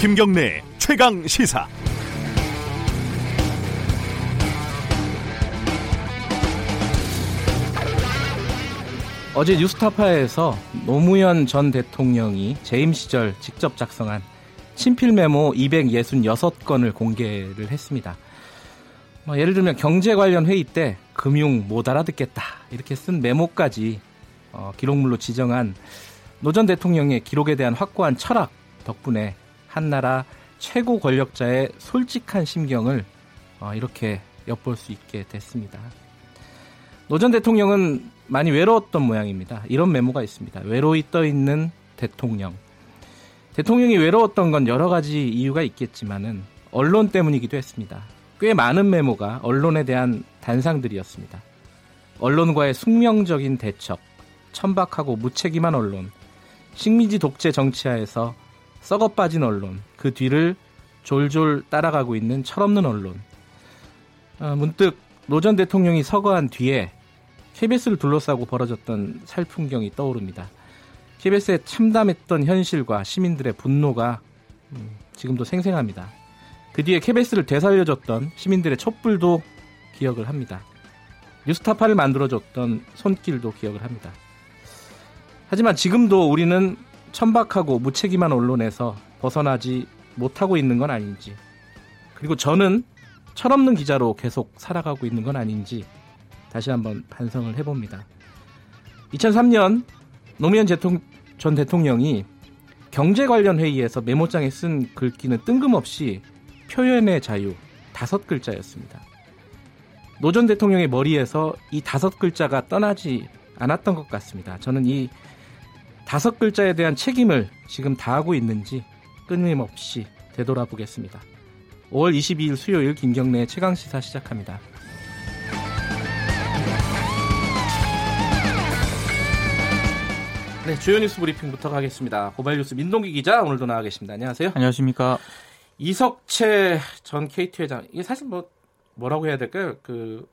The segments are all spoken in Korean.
김경래 최강 시사. 어제 뉴스타파에서 노무현 전 대통령이 재임 시절 직접 작성한 친필 메모 266건을 공개를 했습니다. 뭐 예를 들면 경제 관련 회의 때 금융 못 알아듣겠다 이렇게 쓴 메모까지 어, 기록물로 지정한 노 전 대통령의 기록에 대한 확고한 철학 덕분에 한나라 최고 권력자의 솔직한 심경을 어, 이렇게 엿볼 수 있게 됐습니다. 노 전 대통령은 많이 외로웠던 모양입니다. 이런 메모가 있습니다. 외로이 떠 있는 대통령. 대통령이 외로웠던 건 여러 가지 이유가 있겠지만은 언론 때문이기도 했습니다. 꽤 많은 메모가 언론에 대한 단상들이었습니다. 언론과의 숙명적인 대척, 천박하고 무책임한 언론, 식민지 독재 정치하에서 썩어 빠진 언론, 그 뒤를 졸졸 따라가고 있는 철없는 언론. 어, 문득 노 전 대통령이 서거한 뒤에 KBS를 둘러싸고 벌어졌던 살풍경이 떠오릅니다. KBS에 참담했던 현실과 시민들의 분노가 음, 지금도 생생합니다. 그 뒤에 KBS를 되살려줬던 시민들의 촛불도 기억을 합니다. 뉴스타파를 만들어줬던 손길도 기억을 합니다. 하지만 지금도 우리는 천박하고 무책임한 언론에서 벗어나지 못하고 있는 건 아닌지, 그리고 저는 철없는 기자로 계속 살아가고 있는 건 아닌지 다시 한번 반성을 해봅니다. 2003년 노무현 전 대통령이 경제 관련 회의에서 메모장에 쓴 글귀는 뜬금없이 표현의 자유 다섯 글자였습니다. 노 전 대통령의 머리에서 이 다섯 글자가 떠나지 않았던 것 같습니다. 저는 이 다섯 글자에 대한 책임을 지금 다하고 있는지 끊임없이 되돌아보겠습니다. 5월 22일 수요일 김경래 최강 시사 시작합니다. 네, 주요 뉴스 브리핑부터 가겠습니다. 고발 뉴스 민동기 기자 오늘도 나와 계십니다. 안녕하세요. 안녕하십니까. 이석채 전 KT 회장 이게 사실 뭐 뭐라고 해야 될까요? 그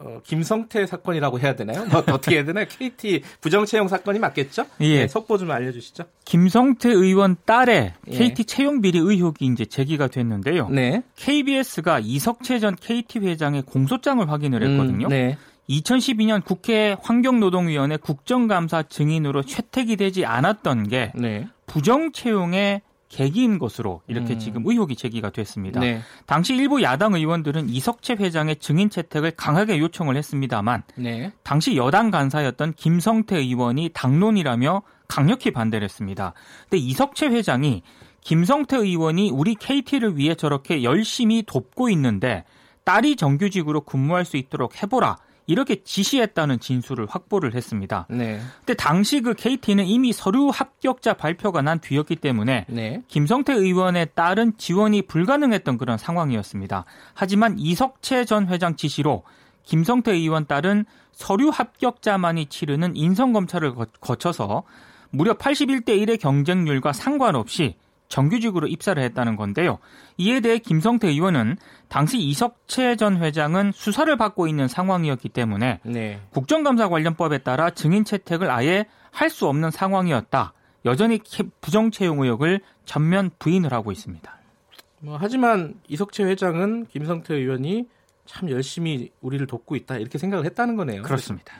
어, 김성태 사건이라고 해야 되나요? 뭐, 어떻게 해야 되나요? KT 부정채용 사건이 맞겠죠? 예. 네, 속보 좀 알려주시죠. 김성태 의원 딸의 예. KT 채용 비리 의혹이 이제 제기가 됐는데요. 네. KBS가 이석채 전 KT 회장의 공소장을 확인을 했거든요. 음, 네. 2012년 국회 환경노동위원회 국정감사 증인으로 채택이 되지 않았던 게 네. 부정 채용의 계기인 것으로 이렇게 음. 지금 의혹이 제기가 됐습니다. 네. 당시 일부 야당 의원들은 이석채 회장의 증인 채택을 강하게 요청을 했습니다만 네. 당시 여당 간사였던 김성태 의원이 당론이라며 강력히 반대를 했습니다. 근데 이석채 회장이 김성태 의원이 우리 KT를 위해 저렇게 열심히 돕고 있는데 딸이 정규직으로 근무할 수 있도록 해보라. 이렇게 지시했다는 진술을 확보를 했습니다. 네. 근데 당시 그 KT는 이미 서류 합격자 발표가 난 뒤였기 때문에 네. 김성태 의원의 딸은 지원이 불가능했던 그런 상황이었습니다. 하지만 이석채 전 회장 지시로 김성태 의원 딸은 서류 합격자만이 치르는 인성 검찰을 거쳐서 무려 81대 1의 경쟁률과 상관없이 정규직으로 입사를 했다는 건데요. 이에 대해 김성태 의원은 당시 이석채 전 회장은 수사를 받고 있는 상황이었기 때문에 네. 국정감사 관련법에 따라 증인 채택을 아예 할 수 없는 상황이었다. 여전히 부정 채용 의혹을 전면 부인을 하고 있습니다. 뭐, 하지만 이석채 회장은 김성태 의원이 참 열심히 우리를 돕고 있다 이렇게 생각을 했다는 거네요. 그렇습니다.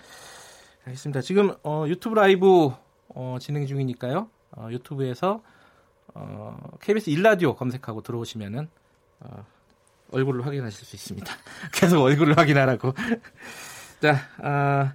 알겠습니다. 지금 어, 유튜브 라이브 어, 진행 중이니까요. 어, 유튜브에서 어, KBS 일라디오 검색하고 들어오시면은 어, 얼굴을 확인하실 수 있습니다. 계속 얼굴을 확인하라고. 자, 아,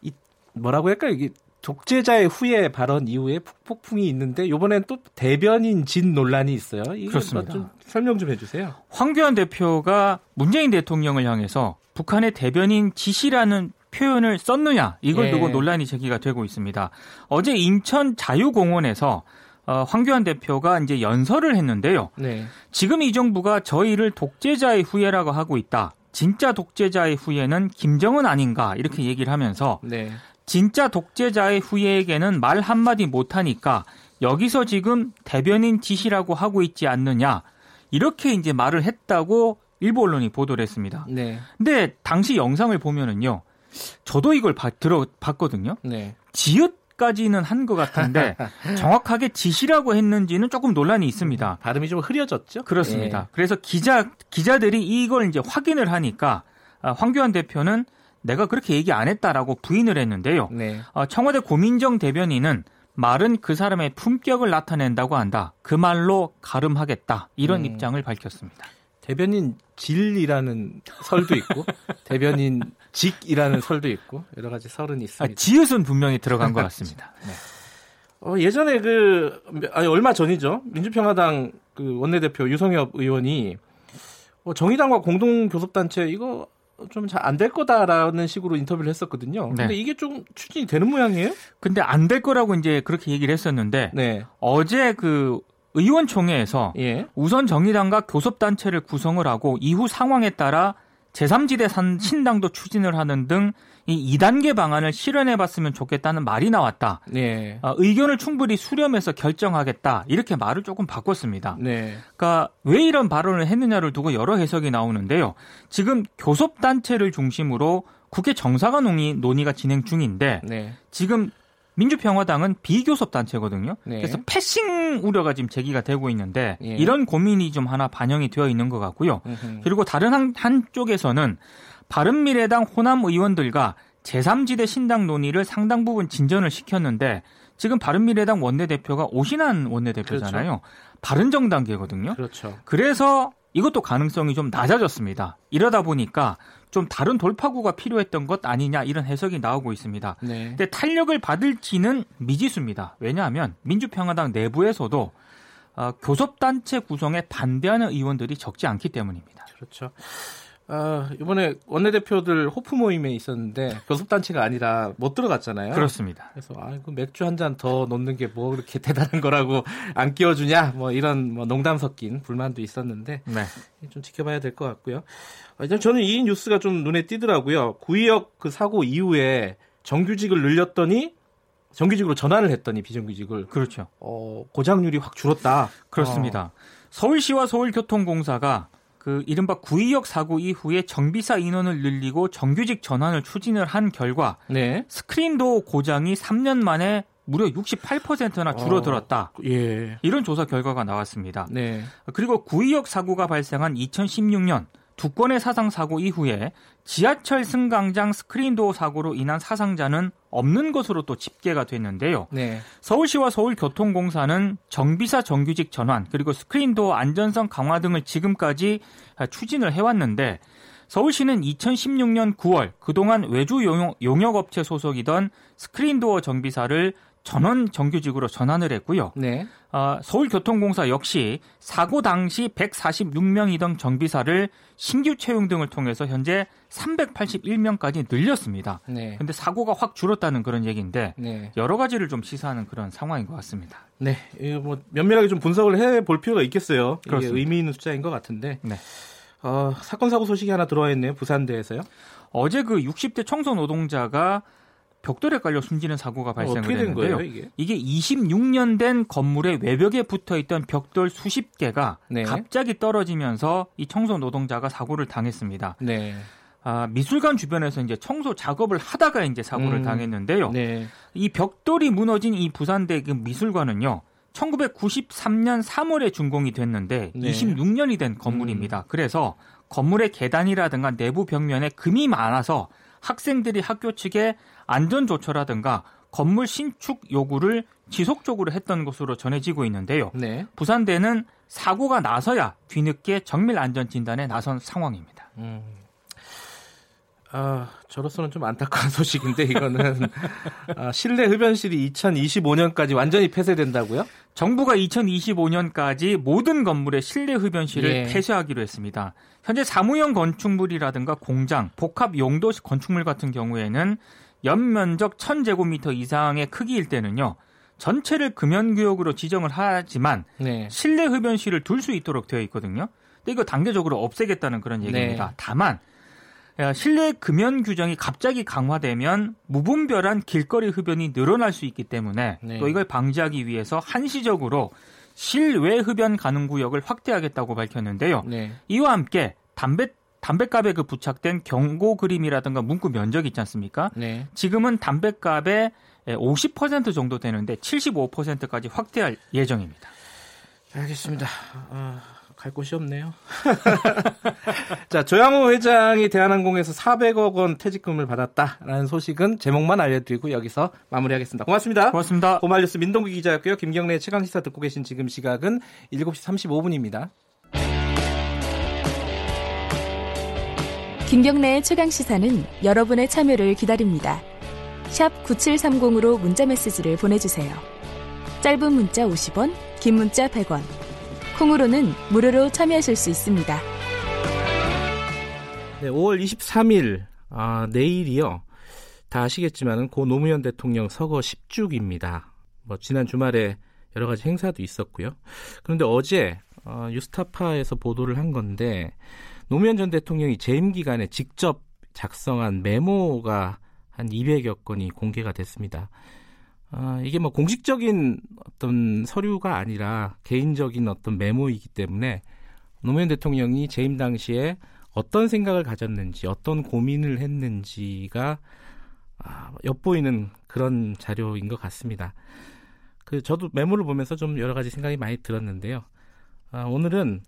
이 뭐라고 할까요? 이게 독재자의 후예 발언 이후에 폭풍이 있는데 이번엔 또 대변인 진 논란이 있어요. 그렇습니다. 좀 설명 좀 해주세요. 황교안 대표가 문재인 대통령을 향해서 북한의 대변인 지시라는 표현을 썼느냐 이걸 예. 두고 논란이 제기가 되고 있습니다. 어제 인천 자유공원에서 어, 황교안 대표가 이제 연설을 했는데요. 네. 지금 이 정부가 저희를 독재자의 후예라고 하고 있다. 진짜 독재자의 후예는 김정은 아닌가 이렇게 얘기를 하면서 네. 진짜 독재자의 후예에게는 말 한마디 못하니까 여기서 지금 대변인 지시라고 하고 있지 않느냐 이렇게 이제 말을 했다고 일부 언론이 보도를 했습니다. 네. 근데 당시 영상을 보면은요, 저도 이걸 봐, 들어 봤거든요. 네. 지읒 것까지는 한 것 같은데 정확하게 지시라고 했는지는 조금 논란이 있습니다. 발음이 좀 흐려졌죠? 그렇습니다. 예. 그래서 기자 기자들이 이걸 이제 확인을 하니까 아, 황교안 대표는 내가 그렇게 얘기 안 했다라고 부인을 했는데요. 네. 어, 청와대 고민정 대변인은 말은 그 사람의 품격을 나타낸다고 한다. 그 말로 가름하겠다. 이런 음. 입장을 밝혔습니다. 대변인 질이라는 설도 있고 대변인 직이라는 설도 있고 여러 가지 설은 있습니다. 아, 지읒은 분명히 들어간 것 같습니다. 네. 어, 예전에 그 아니 얼마 전이죠 민주평화당 그 원내대표 유성엽 의원이 어, 정의당과 공동 교섭단체 이거 좀 잘 안 될 거다라는 식으로 인터뷰를 했었거든요. 네. 근데 이게 좀 추진이 되는 모양이에요? 근데 안 될 거라고 이제 그렇게 얘기를 했었는데 네. 어제 그 의원총회에서 예. 우선 정의당과 교섭단체를 구성을 하고 이후 상황에 따라 제3지대 산 신당도 추진을 하는 등 이 2단계 방안을 실현해 봤으면 좋겠다는 말이 나왔다. 네. 어, 의견을 충분히 수렴해서 결정하겠다. 이렇게 말을 조금 바꿨습니다. 네. 그러니까 왜 이런 발언을 했느냐를 두고 여러 해석이 나오는데요. 지금 교섭단체를 중심으로 국회 정사관논의 논의가 진행 중인데 네. 지금 민주평화당은 비교섭 단체거든요. 네. 그래서 패싱 우려가 지금 제기가 되고 있는데 예. 이런 고민이 좀 하나 반영이 되어 있는 것 같고요. 으흠. 그리고 다른 한, 한쪽에서는 바른미래당 호남 의원들과 제3지대 신당 논의를 상당 부분 진전을 시켰는데 지금 바른미래당 원내대표가 오신환 원내대표잖아요. 그렇죠. 바른정당계거든요. 그렇죠. 그래서 이것도 가능성이 좀 낮아졌습니다. 이러다 보니까 좀 다른 돌파구가 필요했던 것 아니냐 이런 해석이 나오고 있습니다. 네. 근데 탄력을 받을지는 미지수입니다. 왜냐하면 민주평화당 내부에서도 어, 교섭단체 구성에 반대하는 의원들이 적지 않기 때문입니다. 그렇죠. 아, 이번에 원내대표들 호프 모임에 있었는데 교섭단체가 아니라 못 들어갔잖아요. 그렇습니다. 그래서 아, 그 맥주 한 잔더 놓는 게 뭐 그렇게 대단한 거라고 안 끼워주냐 뭐 이런 뭐 농담 섞인 불만도 있었는데 네. 좀 지켜봐야 될 것 같고요. 아, 저는 이 뉴스가 좀 눈에 띄더라고요. 구의역 그 사고 이후에 정규직을 늘렸더니 정규직으로 전환을 했더니 비정규직을 그렇죠. 어, 고장률이 확 줄었다. 그렇습니다. 어. 서울시와 서울교통공사가 그 이른바 구의역 사고 이후에 정비사 인원을 늘리고 정규직 전환을 추진을 한 결과 네. 스크린도 고장이 3년 만에 무려 68%나 줄어들었다. 어, 예. 이런 조사 결과가 나왔습니다. 네. 그리고 구의역 사고가 발생한 2016년 두 건의 사상 사고 이후에 지하철 승강장 스크린도어 사고로 인한 사상자는 없는 것으로 또 집계가 됐는데요. 네. 서울시와 서울교통공사는 정비사 정규직 전환 그리고 스크린도어 안전성 강화 등을 지금까지 추진을 해왔는데 서울시는 2016년 9월 그동안 외주 용역, 업체 소속이던 스크린도어 정비사를 전원 정규직으로 전환을 했고요. 네. 어, 서울교통공사 역시 사고 당시 146명이던 정비사를 신규 채용 등을 통해서 현재 381명까지 늘렸습니다. 네. 근데 사고가 확 줄었다는 그런 얘기인데 네. 여러 가지를 좀 시사하는 그런 상황인 것 같습니다. 네, 이거 뭐 면밀하게 좀 분석을 해 볼 필요가 있겠어요. 그렇습니다. 이게 의미 있는 숫자인 것 같은데. 네. 어, 사건 사고 소식이 하나 들어와 있네요. 부산대에서요. 어제 그 60대 청소 노동자가 벽돌에 깔려 숨지는 사고가 발생을 했는데요. 거예요, 이게? 이게 26년 된 건물의 외벽에 붙어 있던 벽돌 수십 개가 네. 갑자기 떨어지면서 이 청소 노동자가 사고를 당했습니다. 네. 아, 미술관 주변에서 이제 청소 작업을 하다가 이제 사고를 음, 당했는데요. 네. 이 벽돌이 무너진 이 부산대 그 미술관은요. 1993년 3월에 준공이 됐는데 네. 26년이 된 건물입니다. 음. 그래서 건물의 계단이라든가 내부 벽면에 금이 많아서 학생들이 학교 측에 안전 조처라든가 건물 신축 요구를 지속적으로 했던 것으로 전해지고 있는데요. 네. 부산대는 사고가 나서야 뒤늦게 정밀 안전 진단에 나선 상황입니다. 음. 아, 저로서는 좀 안타까운 소식인데 이거는 아, 실내 흡연실이 2025년까지 완전히 폐쇄된다고요? 정부가 2025년까지 모든 건물의 실내 흡연실을 예. 폐쇄하기로 했습니다. 현재 사무용 건축물이라든가 공장, 복합 용도 건축물 같은 경우에는 연면적 1000제곱미터 이상의 크기일 때는요. 전체를 금연구역으로 지정을 하지만 네. 실내 흡연실을 둘 수 있도록 되어 있거든요. 근데 이거 단계적으로 없애겠다는 그런 얘기입니다. 네. 다만 실내 금연 규정이 갑자기 강화되면 무분별한 길거리 흡연이 늘어날 수 있기 때문에 네. 또 이걸 방지하기 위해서 한시적으로 실외 흡연 가능 구역을 확대하겠다고 밝혔는데요. 네. 이와 함께 담배 담배값에 그 부착된 경고 그림이라든가 문구 면적 있지 않습니까? 네. 지금은 담배값의 50% 정도 되는데 75%까지 확대할 예정입니다. 알겠습니다. 어, 갈 곳이 없네요. 자, 조양호 회장이 대한항공에서 400억 원 퇴직금을 받았다라는 소식은 제목만 알려드리고 여기서 마무리하겠습니다. 고맙습니다. 고맙습니다. 고말 뉴스 민동기 기자였고요. 김경래 최강시사 듣고 계신 지금 시각은 7시 35분입니다. 김경래의 최강시사는 여러분의 참여를 기다립니다. 샵 9730으로 문자메시지를 보내주세요. 짧은 문자 50원, 긴 문자 100원. 콩으로는 무료로 참여하실 수 있습니다. 네, 5월 23일 아, 내일이요. 다 아시겠지만은 고 노무현 대통령 서거 10주기입니다. 뭐 지난 주말에 여러 가지 행사도 있었고요. 그런데 어제 어, 유스타파에서 보도를 한 건데 노무현 전 대통령이 재임 기간에 직접 작성한 메모가 한 200여 건이 공개가 됐습니다. 아, 이게 뭐 공식적인 어떤 서류가 아니라 개인적인 어떤 메모이기 때문에 노무현 대통령이 재임 당시에 어떤 생각을 가졌는지, 어떤 고민을 했는지가 아, 엿보이는 그런 자료인 것 같습니다. 그 저도 메모를 보면서 좀 여러 가지 생각이 많이 들었는데요. 아, 오늘은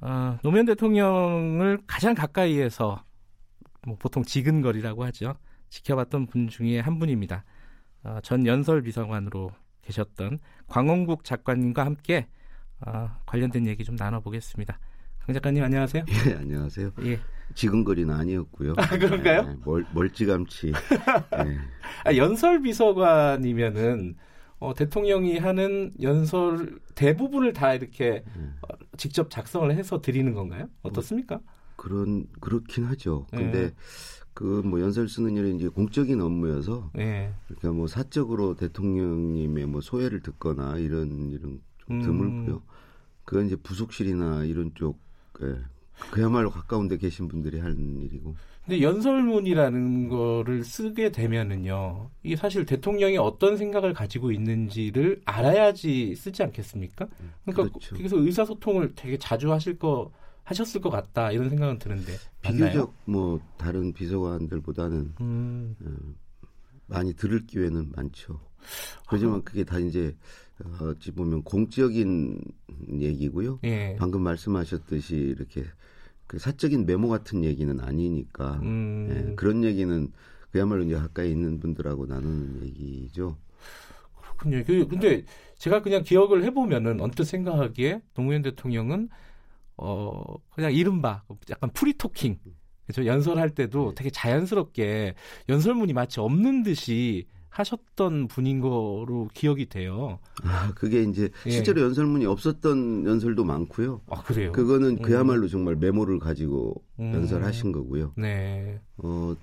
아, 노무현 대통령을 가장 가까이에서 뭐 보통 지근거리라고 하죠. 지켜봤던 분 중에 한 분입니다. 어, 전 연설 비서관으로 계셨던 광원국 작가님과 함께 어, 관련된 얘기 좀 나눠보겠습니다. 강 작가님 안녕하세요. 예, 안녕하세요. 예. 지금거리는 아니었고요. 아, 그런가요? 네, 멀, 멀찌감치. 네. 아, 연설 비서관이면은 어, 대통령이 하는 연설 대부분을 다 이렇게 네. 어, 직접 작성을 해서 드리는 건가요? 어떻습니까? 그런 그렇긴 하죠. 근데 네. 그뭐 연설 쓰는 일은 이제 공적인 업무여서 네. 그러니까 뭐 사적으로 대통령님의 뭐 소회를 듣거나 이런 일은 좀 음. 드물고요. 그건 이제 부속실이나 이런 쪽 예. 그야말로 가까운 데 계신 분들이 하는 일이고. 근데 연설문이라는 거를 쓰게 되면은요. 이게 사실 대통령이 어떤 생각을 가지고 있는지를 알아야지 쓰지 않겠습니까? 그러니까 그렇죠. 그래서 의사소통을 되게 자주 하실 거 하셨을 것 같다 이런 생각은 드는데 비교적 맞나요? 뭐 다른 비서관들보다는 음. 어, 많이 들을 기회는 많죠. 그렇지만 아. 그게 다 이제 어, 어찌 보면 공적인 얘기고요. 예. 방금 말씀하셨듯이 이렇게 그 사적인 메모 같은 얘기는 아니니까 음. 예, 그런 얘기는 그야말로 이제 가까이 있는 분들하고 나누는 얘기죠. 그렇군요. 그, 근데 제가 그냥 기억을 해보면은 언뜻 생각하기에 노무현 대통령은 어 그냥 이른바 약간 free talking 그래서 연설할 때도 네. 되게 자연스럽게 연설문이 마치 없는 듯이 하셨던 분인 거로 기억이 돼요. 아, 그게 이제 예. 실제로 연설문이 없었던 연설도 많고요. 아, 그래요? 그거는 음. 그야말로 정말 메모를 가지고 음. 연설하신 거고요. 네. 어,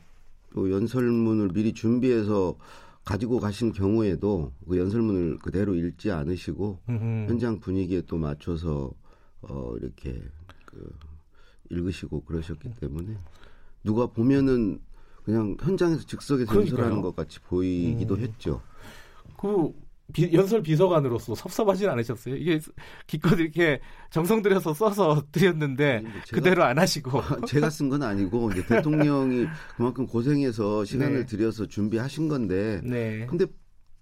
또 연설문을 미리 준비해서 가지고 가신 경우에도 그 연설문을 그대로 읽지 않으시고 음흠. 현장 분위기에 또 맞춰서 어, 이렇게 그 읽으시고 그러셨기 때문에 누가 보면은 그냥 현장에서 즉석에서 연설하는 것 같이 보이기도 음. 했죠. 그 비, 연설 비서관으로서 섭섭하진 않으셨어요? 이게 기껏 이렇게 정성 들여서 써서 드렸는데 제가, 그대로 안 하시고 제가 쓴 건 아니고 이제 대통령이 그만큼 고생해서 시간을 네. 들여서 준비하신 건데 네. 근데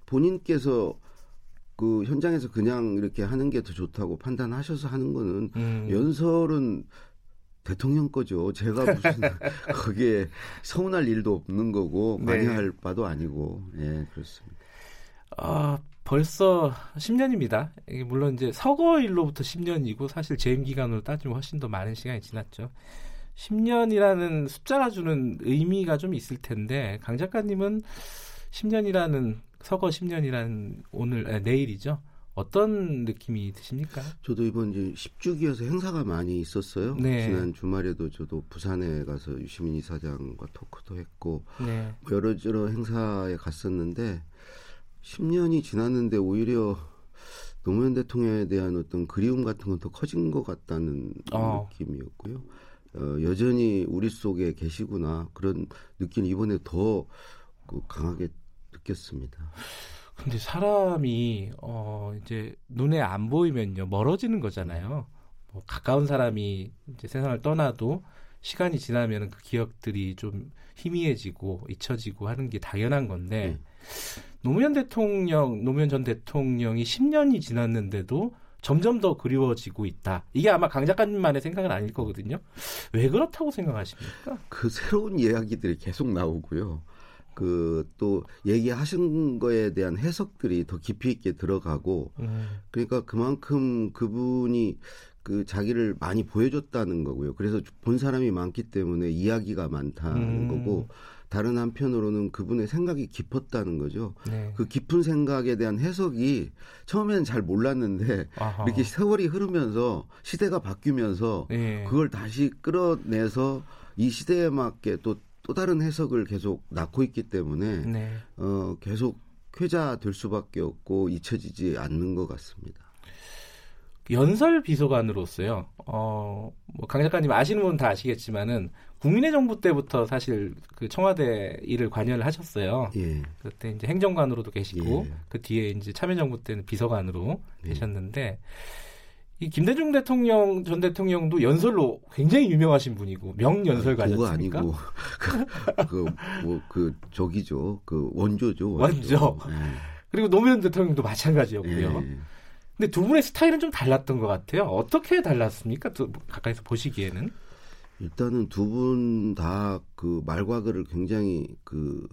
본인께서 그 현장에서 그냥 이렇게 하는 게 더 좋다고 판단하셔서 하는 거는 음. 연설은 대통령 거죠. 제가 무슨 거기에 서운할 일도 없는 거고 네. 많이 할 바도 아니고 예 그렇습니다. 아 벌써 10년입니다. 이게 물론 이제 서거일로부터 10년이고 사실 재임 기간으로 따지면 훨씬 더 많은 시간이 지났죠. 10년이라는 숫자가 주는 의미가 좀 있을 텐데 강 작가님은 10년이라는 서거 10년이라는 오늘 아, 내일이죠. 어떤 느낌이 드십니까? 저도 이번 이제 10주기여서 행사가 많이 있었어요. 네. 지난 주말에도 저도 부산에 가서 유시민 이사장과 토크도 했고 네. 뭐 여러 여러 행사에 갔었는데 10년이 지났는데 오히려 노무현 대통령에 대한 어떤 그리움 같은 건 더 커진 것 같다는 어. 느낌이었고요. 어, 여전히 우리 속에 계시구나 그런 느낌을 이번에 더 그 강하게 느꼈습니다. 근데 사람이 어 이제 눈에 안 보이면요 멀어지는 거잖아요. 뭐 가까운 사람이 이제 세상을 떠나도 시간이 지나면 그 기억들이 좀 희미해지고 잊혀지고 하는 게 당연한 건데 음. 노무현 대통령, 노무현 전 대통령이 10년이 지났는데도 점점 더 그리워지고 있다. 이게 아마 강 작가님만의 생각은 아닐 거거든요. 왜 그렇다고 생각하십니까? 그 새로운 이야기들이 계속 나오고요. 그 또 얘기하신 거에 대한 해석들이 더 깊이 있게 들어가고 음. 그러니까 그만큼 그분이 그 자기를 많이 보여줬다는 거고요. 그래서 본 사람이 많기 때문에 이야기가 많다는 음. 거고 다른 한편으로는 그분의 생각이 깊었다는 거죠. 네. 그 깊은 생각에 대한 해석이 처음에는 잘 몰랐는데 아하. 이렇게 세월이 흐르면서 시대가 바뀌면서 네. 그걸 다시 끌어내서 이 시대에 맞게 또 또 다른 해석을 계속 낳고 있기 때문에 네. 어 계속 회자될 수밖에 없고 잊혀지지 않는 것 같습니다. 연설 비서관으로서요. 어, 뭐강 작가님 아시는 분은 다 아시겠지만은 국민의 정부 때부터 사실 그 청와대 일을 관여를 하셨어요. 예. 그때 이제 행정관으로도 계시고 예. 그 뒤에 이제 참여정부 때는 비서관으로 예. 계셨는데 이 김대중 대통령 전 대통령도 연설로 굉장히 유명하신 분이고 명연설가셨습니까? 그거 아니고 그뭐그 그, 그 저기죠 그 원조죠 원조. 원조. 네. 그리고 노무현 대통령도 마찬가지였고요. 네. 근데 두 분의 스타일은 좀 달랐던 것 같아요. 어떻게 달랐습니까? 또 가까이서 보시기에는? 일단은 두 분 다 그 말과 글을 굉장히 그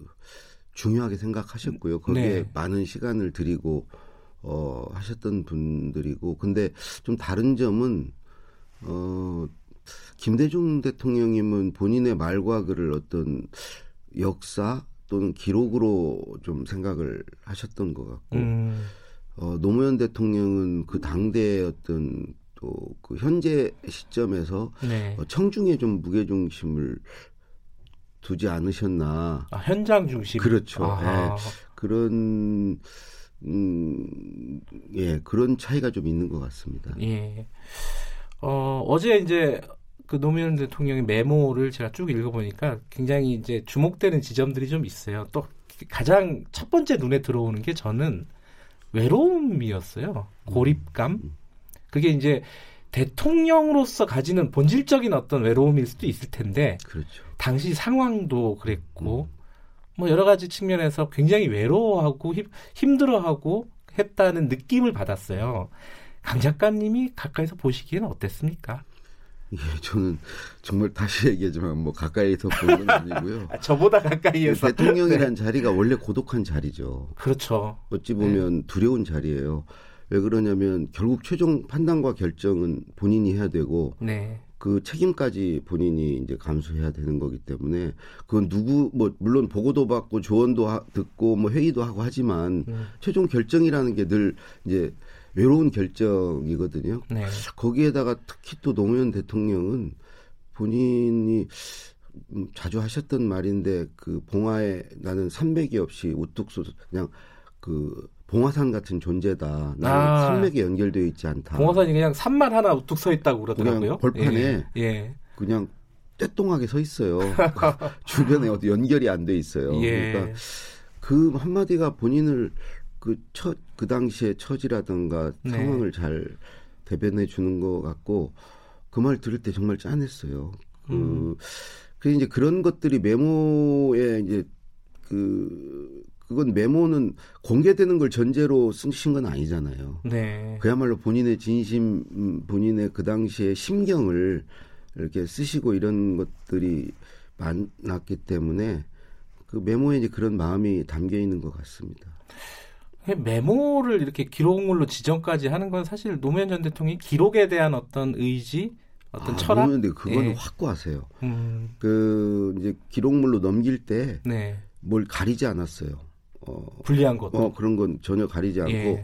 중요하게 생각하셨고요. 거기에 네. 많은 시간을 들이고 어 하셨던 분들이고 근데 좀 다른 점은 어 김대중 대통령님은 본인의 말과 글을 어떤 역사 또는 기록으로 좀 생각을 하셨던 것 같고 음. 어, 노무현 대통령은 그 당대의 어떤 또 그 현재 시점에서 네. 어, 청중에 좀 무게 중심을 두지 않으셨나. 아, 현장 중심. 그렇죠. 예, 그런 음, 예, 그런 차이가 좀 있는 것 같습니다. 예. 어, 어제 이제 그 노무현 대통령의 메모를 제가 쭉 읽어보니까 굉장히 이제 주목되는 지점들이 좀 있어요. 또 가장 첫 번째 눈에 들어오는 게 저는 외로움이었어요. 고립감. 음. 그게 이제 대통령으로서 가지는 본질적인 어떤 외로움일 수도 있을 텐데 그렇죠. 당시 상황도 그랬고 음. 뭐 여러 가지 측면에서 굉장히 외로워하고 힘, 힘들어하고 했다는 느낌을 받았어요. 강 작가님이 가까이서 보시기에는 어땠습니까? 예, 저는 정말 다시 얘기하지만 뭐 가까이서 보는 건 아니고요. 아, 저보다 가까이에서 대통령이란 네. 자리가 원래 고독한 자리죠. 그렇죠. 어찌 보면 네. 두려운 자리예요. 왜 그러냐면 결국 최종 판단과 결정은 본인이 해야 되고 네. 그 책임까지 본인이 이제 감수해야 되는 거기 때문에 그건 누구 뭐 물론 보고도 받고 조언도 하, 듣고 뭐 회의도 하고 하지만 음. 최종 결정이라는 게 늘 이제 외로운 결정이거든요. 네. 거기에다가 특히 또 노무현 대통령은 본인이 음, 자주 하셨던 말인데 그 봉화에 나는 산맥이 없이 우뚝 솟 그냥 그 봉화산 같은 존재다. 나는 아, 산맥에 연결되어 있지 않다. 봉화산이 그냥 산만 하나 우뚝 서 있다고 그러더라고요. 그냥 벌판에 예, 예. 그냥 떼똥하게 서 있어요. 주변에 어디 연결이 안 돼 있어요. 예. 그러니까 그 한마디가 본인을 그 처, 그 당시의 처지라든가 네. 상황을 잘 대변해 주는 것 같고 그 말 들을 때 정말 짠했어요. 그, 음. 그 이제 그런 것들이 메모에 이제 그 그건 메모는 공개되는 걸 전제로 쓰신 건 아니잖아요. 네. 그야말로 본인의 진심, 음, 본인의 그 당시의 심경을 이렇게 쓰시고 이런 것들이 많았기 때문에 그 메모에 이제 그런 마음이 담겨 있는 것 같습니다. 메모를 이렇게 기록물로 지정까지 하는 건 사실 노무현 전 대통령이 기록에 대한 어떤 의지, 어떤 아, 철학. 그런데 그거는 네. 확고하세요. 음. 그 이제 기록물로 넘길 때뭘 네. 가리지 않았어요. 어, 불리한 것도. 어, 그런 건 전혀 가리지 않고 예.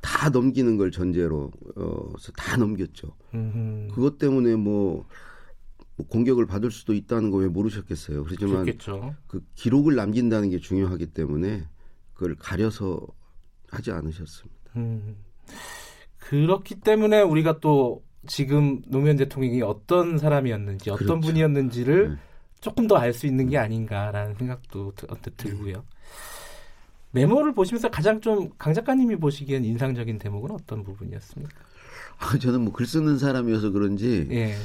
다 넘기는 걸 전제로 어, 다 넘겼죠. 음흠. 그것 때문에 뭐, 뭐 공격을 받을 수도 있다는 거 왜 모르셨겠어요. 그렇지만 그렇겠죠. 그 기록을 남긴다는 게 중요하기 때문에 그걸 가려서 하지 않으셨습니다. 음. 그렇기 때문에 우리가 또 지금 노무현 대통령이 어떤 사람이었는지 어떤 그렇죠. 분이었는지를 네. 조금 더 알 수 있는 게 아닌가라는 생각도 언뜻 들고요. 네. 메모를 보시면서 가장 좀 강 작가님이 보시기엔 인상적인 대목은 어떤 부분이었습니까? 아, 저는 뭐 글 쓰는 사람이어서 그런지 예.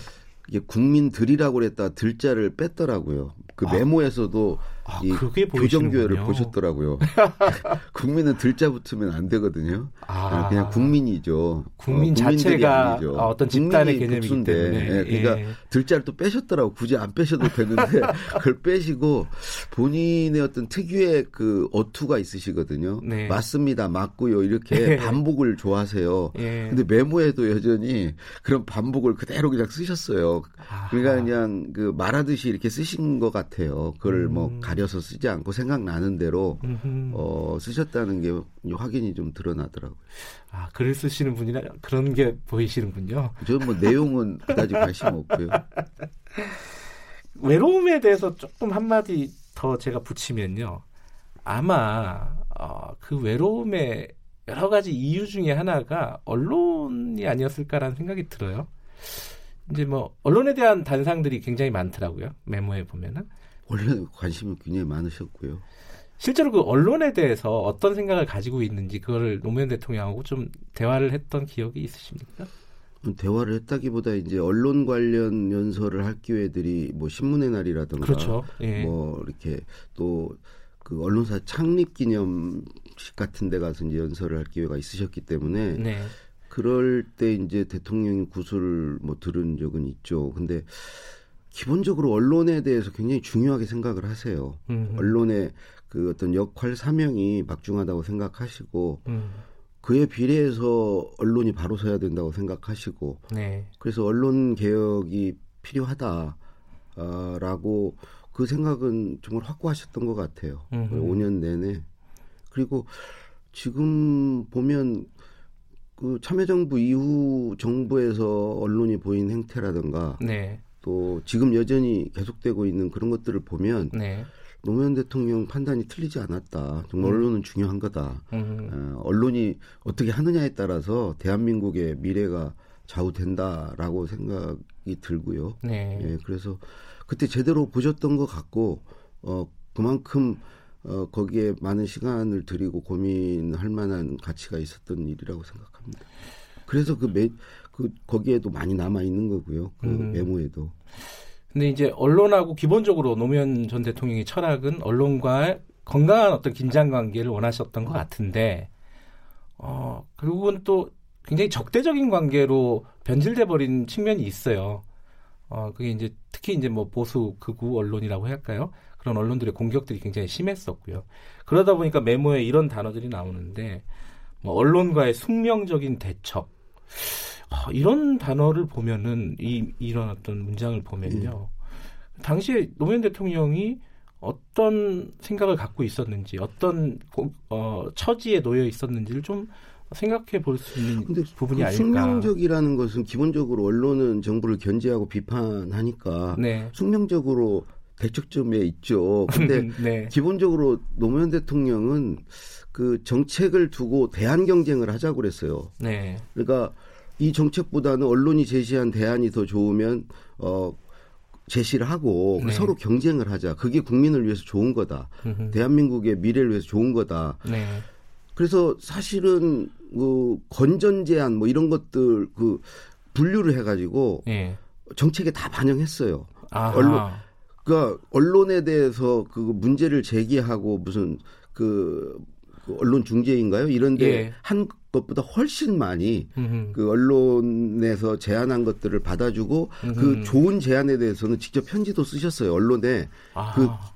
이게 국민들이라고 그랬다 들자를 뺐더라고요. 그 아. 메모에서도 아, 이 교정교회를 보셨더라고요. 국민은 들자 붙으면 안 되거든요. 아, 그냥 국민이죠. 국민 어, 자체가 아니죠. 어떤 집단의 개념이기 때문에. 예, 그러니까 예. 들자를 또 빼셨더라고. 굳이 안 빼셔도 되는데 그걸 빼시고 본인의 어떤 특유의 그 어투가 있으시거든요. 네. 맞습니다. 맞고요. 이렇게 예. 반복을 좋아하세요. 예. 근데 메모에도 여전히 그런 반복을 그대로 그냥 쓰셨어요. 그러니까 그냥 그 말하듯이 이렇게 쓰신 것 같아요. 그걸 뭐 음. 뭐 가 려서 쓰지 않고 생각나는 대로 어, 쓰셨다는 게 확인이 좀 드러나더라고요. 아, 글을 쓰시는 분이나 그런 게 보이시는군요. 저는 뭐 내용은 그다지 관심 없고요. 외로움에 대해서 조금 한마디 더 제가 붙이면요. 아마 어, 그 외로움의 여러 가지 이유 중에 하나가 언론이 아니었을까라는 생각이 들어요. 이제 뭐 언론에 대한 단상들이 굉장히 많더라고요. 메모에 보면은. 원래 관심이 굉장히 많으셨고요. 실제로 그 언론에 대해서 어떤 생각을 가지고 있는지 그거를 노무현 대통령하고 좀 대화를 했던 기억이 있으십니까? 대화를 했다기보다 이제 언론 관련 연설을 할 기회들이 뭐 신문의 날이라든가 그렇죠. 예. 뭐 이렇게 또 그 언론사 창립 기념식 같은 데 가서 이제 연설을 할 기회가 있으셨기 때문에 네. 그럴 때 이제 대통령이 구술을 뭐 들은 적은 있죠. 근데 기본적으로 언론에 대해서 굉장히 중요하게 생각을 하세요. 음. 언론의 그 어떤 역할 사명이 막중하다고 생각하시고 음. 그에 비례해서 언론이 바로 서야 된다고 생각하시고 네. 그래서 언론 개혁이 필요하다라고 그 생각은 정말 확고하셨던 것 같아요. 음흠. 5년 내내 그리고 지금 보면 그 참여정부 이후 정부에서 언론이 보인 행태라든가 네. 또 지금 여전히 계속되고 있는 그런 것들을 보면 네. 노무현 대통령 판단이 틀리지 않았다. 정말 음. 언론은 중요한 거다. 음. 어, 언론이 어떻게 하느냐에 따라서 대한민국의 미래가 좌우된다라고 생각이 들고요. 네. 예, 그래서 그때 제대로 보셨던 것 같고 어 그만큼 어 거기에 많은 시간을 들이고 고민할 만한 가치가 있었던 일이라고 생각합니다. 그래서 그 매, 그 거기에도 많이 남아 있는 거고요. 그 음. 메모에도. 근데 이제 언론하고 기본적으로 노무현 전 대통령의 철학은 언론과 건강한 어떤 긴장 관계를 원하셨던 것 같은데 어 결국은 또 굉장히 적대적인 관계로 변질돼 버린 측면이 있어요. 어 그게 이제 특히 이제 뭐 보수 극우 언론이라고 할까요? 그런 언론들의 공격들이 굉장히 심했었고요. 그러다 보니까 메모에 이런 단어들이 나오는데 뭐 언론과의 숙명적인 대척 아, 이런 단어를 보면은 이 이런 어떤 문장을 보면요. 음. 당시에 노무현 대통령이 어떤 생각을 갖고 있었는지 어떤 어, 처지에 놓여 있었는지를 좀 생각해 볼 수 있는 부분이 그 아닐까. 숙명적이라는 것은 기본적으로 언론은 정부를 견제하고 비판하니까 네. 숙명적으로 대척점에 있죠. 근데 네. 기본적으로 노무현 대통령은 그 정책을 두고 대안 경쟁을 하자고 그랬어요. 네. 그러니까 이 정책보다는 언론이 제시한 대안이 더 좋으면 어 제시를 하고 네. 서로 경쟁을 하자. 그게 국민을 위해서 좋은 거다. 음흠. 대한민국의 미래를 위해서 좋은 거다. 네. 그래서 사실은 그 건전 제안 뭐 이런 것들 그 분류를 해가지고 네. 정책에 다 반영했어요. 아하. 언론 그러니까 언론에 대해서 그 문제를 제기하고 무슨 그, 그 언론 중재인가요? 이런데 예. 한 것보다 훨씬 많이 음흠. 그 언론에서 제안한 것들을 받아주고 음흠. 그 좋은 제안에 대해서는 직접 편지도 쓰셨어요. 언론에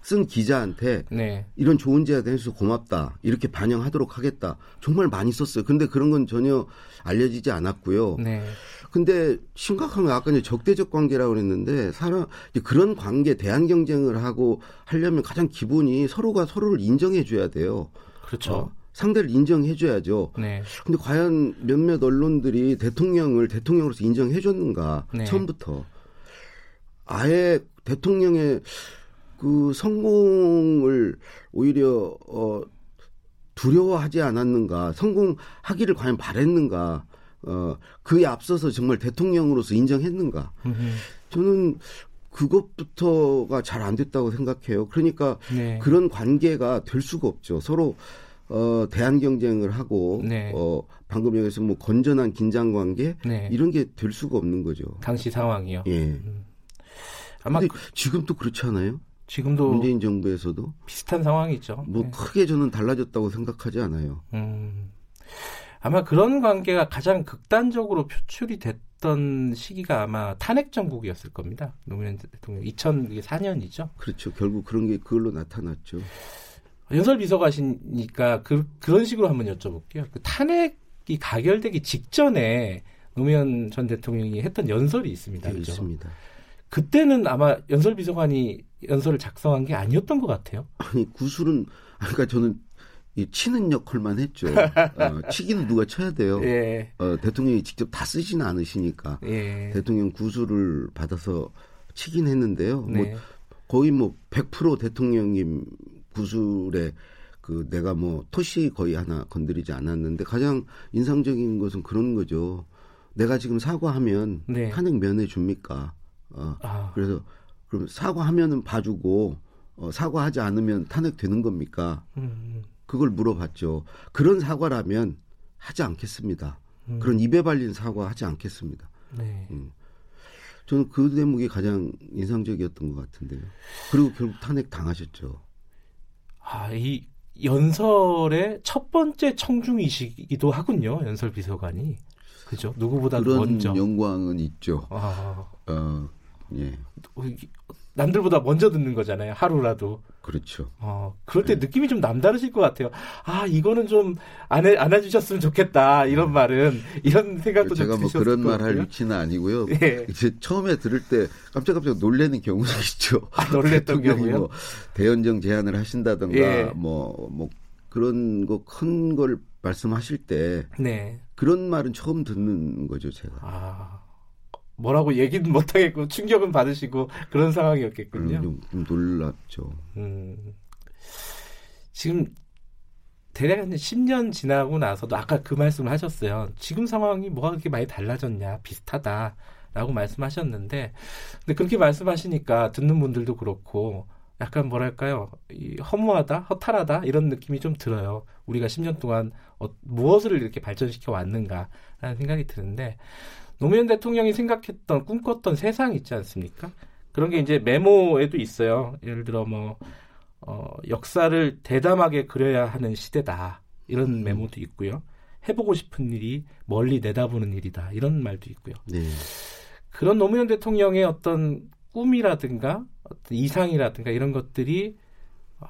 그쓴 기자한테 네. 이런 좋은 제안 해서 고맙다. 이렇게 반영하도록 하겠다. 정말 많이 썼어요. 근데 그런 건 전혀 알려지지 않았고요. 네. 근데 심각한 건 아까 이제 적대적 관계라고 그랬는데 사람 그런 관계 대한 경쟁을 하고 하려면 가장 기본이 서로가 서로를 인정해 줘야 돼요. 그렇죠. 어, 상대를 인정해줘야죠. 네. 근데 과연 몇몇 언론들이 대통령을 대통령으로서 인정해줬는가 네. 처음부터 아예 대통령의 그 성공을 오히려 어 두려워하지 않았는가 성공하기를 과연 바랬는가 어 그에 앞서서 정말 대통령으로서 인정했는가 저는 그것부터가 잘 안 됐다고 생각해요. 그러니까 네. 그런 관계가 될 수가 없죠. 서로 어, 대한 경쟁을 하고 네. 어, 방금 여기서 뭐 건전한 긴장 관계 네. 이런 게 될 수가 없는 거죠. 당시 상황이요. 예. 음. 아마 그, 지금도 그렇지 않아요? 지금도 문재인 정부에서도 비슷한 상황이죠. 뭐 네. 크게 저는 달라졌다고 생각하지 않아요. 음. 아마 그런 관계가 가장 극단적으로 표출이 됐던 시기가 아마 탄핵 정국이었을 겁니다. 노무현 대통령 2004년이죠. 그렇죠. 결국 그런 게 그걸로 나타났죠. 연설 비서가시니까 그, 그런 식으로 한번 여쭤볼게요. 그 탄핵이 가결되기 직전에 노무현 전 대통령이 했던 연설이 있습니다. 네, 그렇죠? 있습니다. 그때는 아마 연설 비서관이 연설을 작성한 게 아니었던 것 같아요. 아니 구술은 그러니까 저는 이 치는 역할만 했죠. 어, 치기는 누가 쳐야 돼요. 예. 어, 대통령이 직접 다 쓰지는 않으시니까 예. 대통령 구술을 받아서 치긴 했는데요. 뭐 네. 뭐 거의 뭐 100% 대통령님 구술에 그 내가 뭐 토시 거의 하나 건드리지 않았는데 가장 인상적인 것은 그런 거죠. 내가 지금 사과하면 네. 탄핵 면해 줍니까? 어, 아. 그래서 그럼 사과하면은 봐주고 어, 사과하지 않으면 탄핵되는 겁니까? 음. 그걸 물어봤죠. 그런 사과라면 하지 않겠습니다. 음. 그런 입에 발린 사과 하지 않겠습니다. 네. 음. 저는 그 대목이 가장 인상적이었던 것 같은데요. 그리고 결국 탄핵 당하셨죠. 아, 이 연설의 첫 번째 청중이시기도 하군요. 연설 비서관이. 그죠? 누구보다 그런 먼저. 영광은 있죠. 아. 어, 예. 남들보다 먼저 듣는 거잖아요. 하루라도. 그렇죠. 어, 그럴 때 네. 느낌이 좀 남다르실 것 같아요. 아, 이거는 좀 안 해, 안 해주셨으면 좋겠다. 이런 네. 말은, 이런 생각도 제가 뭐 그런 말 할 위치는 아니고요. 예. 이제 처음에 들을 때 깜짝깜짝 놀래는 경우도 있죠. 아, 놀랬던 경우요? 뭐 대연정 제안을 하신다던가, 예. 뭐, 뭐, 그런 거 큰 걸 말씀하실 때. 네. 그런 말은 처음 듣는 거죠, 제가. 아. 뭐라고 얘기는 못하겠고 충격은 받으시고 그런 상황이었겠군요. 음, 좀, 좀 놀랍죠. 음. 지금 대략 한 10년 지나고 나서도 아까 그 말씀을 하셨어요. 지금 상황이 뭐가 그렇게 많이 달라졌냐 비슷하다라고 말씀하셨는데 근데 그렇게 말씀하시니까 듣는 분들도 그렇고 약간 뭐랄까요 이 허무하다 허탈하다 이런 느낌이 좀 들어요. 우리가 10년 동안 어, 무엇을 이렇게 발전시켜 왔는가라는 생각이 드는데 노무현 대통령이 생각했던 꿈꿨던 세상 있지 않습니까? 그런 게 이제 메모에도 있어요. 예를 들어 뭐 어, 역사를 대담하게 그려야 하는 시대다 이런 음. 메모도 있고요. 해보고 싶은 일이 멀리 내다보는 일이다 이런 말도 있고요. 네. 그런 노무현 대통령의 어떤 꿈이라든가 어떤 이상이라든가 이런 것들이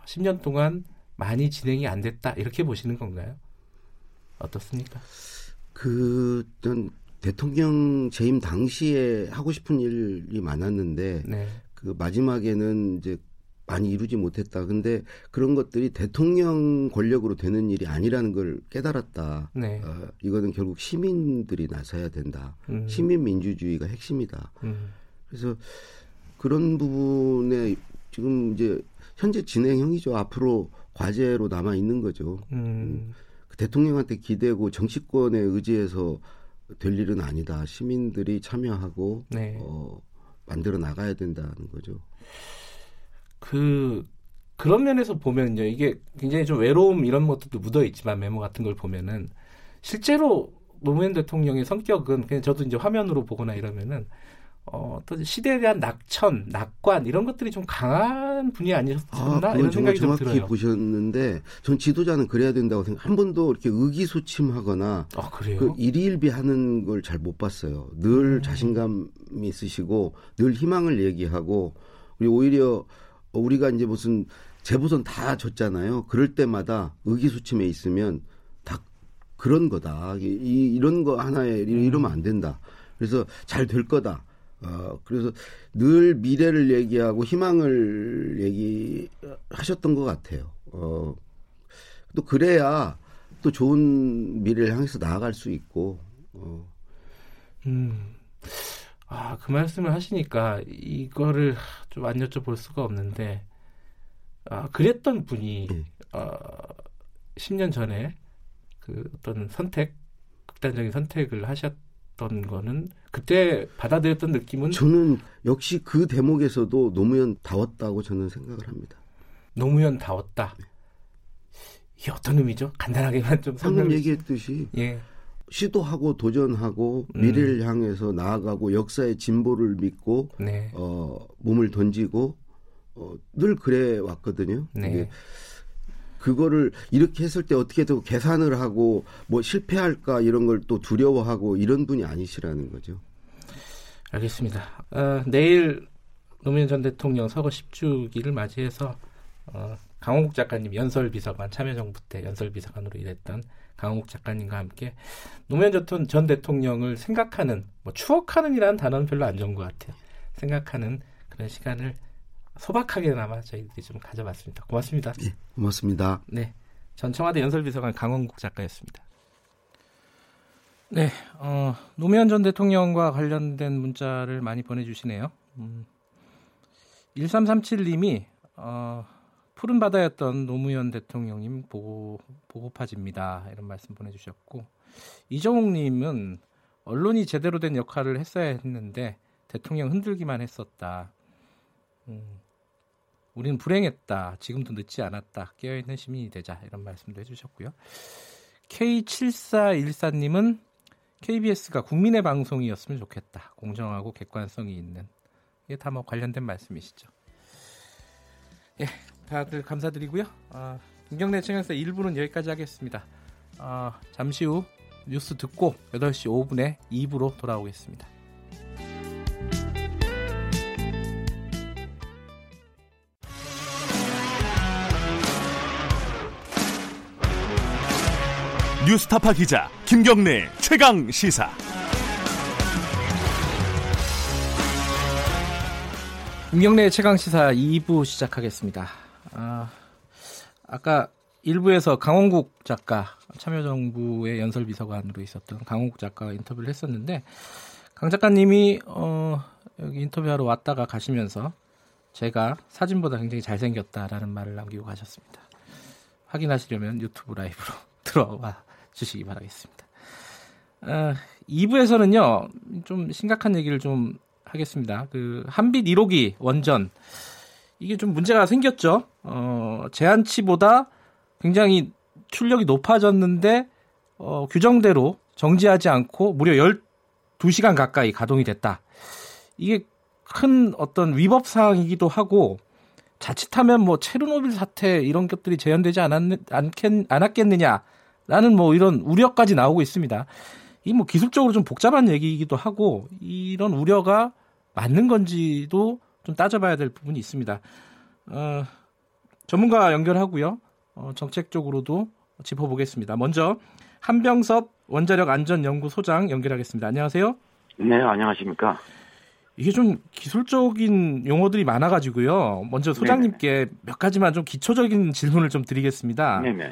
10년 동안 많이 진행이 안 됐다 이렇게 보시는 건가요? 어떻습니까? 그전 대통령 재임 당시에 하고 싶은 일이 많았는데 네. 그 마지막에는 이제 많이 이루지 못했다. 근데 그런 것들이 대통령 권력으로 되는 일이 아니라는 걸 깨달았다. 네. 어, 이거는 결국 시민들이 나서야 된다. 음. 시민 민주주의가 핵심이다. 음. 그래서 그런 부분에 지금 이제 현재 진행형이죠. 앞으로 과제로 남아 있는 거죠. 음. 음. 그 대통령한테 기대고 정치권에 의지해서 될 일은 아니다. 시민들이 참여하고 네. 어, 만들어 나가야 된다는 거죠. 그 그런 면에서 보면요, 이게 굉장히 좀 외로움 이런 것들도 묻어 있지만 메모 같은 걸 보면은 실제로 노무현 대통령의 성격은 그냥 저도 이제 화면으로 보거나 이러면은 어, 또 시대에 대한 낙천, 낙관 이런 것들이 좀 강한 분이 아니셨나 아, 이런 생각이 좀 들어요. 보셨는데 전 지도자는 그래야 된다고 생각. 한 번도 이렇게 의기소침하거나 아, 그 일희일비하는 걸 잘 못 봤어요. 늘 음. 자신감이 있으시고 늘 희망을 얘기하고 그리고 오히려 우리가 이제 무슨 재보선 다 줬잖아요. 그럴 때마다 의기소침해 있으면 다 그런 거다. 이, 이런 거 하나에 이러면 안 된다. 그래서 잘 될 거다. 어, 그래서 늘 미래를 얘기하고 희망을 얘기하셨던 것 같아요. 어, 또 그래야 또 좋은 미래를 향해서 나아갈 수 있고, 어. 음. 아, 그 말씀을 하시니까 이거를 좀 안 여쭤볼 수가 없는데, 아, 그랬던 분이, 네. 어, 10년 전에 그 어떤 선택, 극단적인 선택을 하셨, 받았던 거는 그때 받아들였던 느낌은 저는 역시 그 대목에서도 노무현 다웠다고 저는 생각을 합니다. 노무현 다웠다. 네. 이게 어떤 의미죠? 간단하게만 좀. 방금 얘기했듯이 예. 시도하고 도전하고 음. 미래를 향해서 나아가고 역사의 진보를 믿고 네. 어, 몸을 던지고 어, 늘 그래 왔거든요. 네. 그거를 이렇게 했을 때 어떻게 든 계산을 하고 뭐 실패할까 이런 걸 또 두려워하고 이런 분이 아니시라는 거죠. 알겠습니다. 어, 내일 노무현 전 대통령 서거 10주기를 맞이해서 어, 강홍국 작가님 연설비서관 참여정부 때 연설비서관으로 일했던 강홍국 작가님과 함께 노무현 전 대통령을 생각하는 뭐 추억하는이라는 단어는 별로 안 좋은 것 같아요. 생각하는 그런 시간을 소박하게나마 저희들이 좀 가져봤습니다. 고맙습니다. 네, 고맙습니다. 네, 전 청와대 연설비서관 강원국 작가였습니다. 네, 어, 노무현 전 대통령과 관련된 문자를 많이 보내주시네요. 음, 1337님이 어, 푸른 바다였던 노무현 대통령님 보고 보고파집니다. 이런 말씀 보내주셨고 이정욱님은 언론이 제대로 된 역할을 했어야 했는데 대통령 흔들기만 했었다. 음, 우리는 불행했다. 지금도 늦지 않았다. 깨어있는 시민이 되자. 이런 말씀도 해주셨고요. K7414님은 KBS가 국민의 방송이었으면 좋겠다. 공정하고 객관성이 있는. 이게 다 뭐 관련된 말씀이시죠. 예, 다들 감사드리고요. 어, 김경래 청양사 1부는 여기까지 하겠습니다. 어, 잠시 후 뉴스 듣고 8시 5분에 2부로 돌아오겠습니다. 뉴스타파 기자 김경래 최강 시사. 김경래 최강 시사 2부 시작하겠습니다. 아, 아까 1부에서 강원국 작가 참여정부의 연설비서관으로 있었던 강원국 작가와 인터뷰를 했었는데 강 작가님이 어, 여기 인터뷰하러 왔다가 가시면서 제가 사진보다 굉장히 잘생겼다라는 말을 남기고 가셨습니다. 확인하시려면 유튜브 라이브로 들어와 주시기 바라겠습니다. 어, 2부에서는요, 좀 심각한 얘기를 좀 하겠습니다. 그, 한빛 1호기 원전. 이게 좀 문제가 생겼죠. 어, 제한치보다 굉장히 출력이 높아졌는데, 어, 규정대로 정지하지 않고 무려 12시간 가까이 가동이 됐다. 이게 큰 어떤 위법 사항이기도 하고, 자칫하면 뭐 체르노빌 사태 이런 것들이 재현되지 않았, 않겠, 않았겠느냐 라는 뭐 이런 우려까지 나오고 있습니다. 이 뭐 기술적으로 좀 복잡한 얘기이기도 하고 이런 우려가 맞는 건지도 좀 따져봐야 될 부분이 있습니다. 어, 전문가 연결하고요. 어, 정책적으로도 짚어보겠습니다. 먼저 한병섭 원자력 안전연구 소장 연결하겠습니다. 안녕하세요. 네, 안녕하십니까. 이게 좀 기술적인 용어들이 많아가지고요. 먼저 소장님께 네네. 몇 가지만 좀 기초적인 질문을 좀 드리겠습니다. 네네.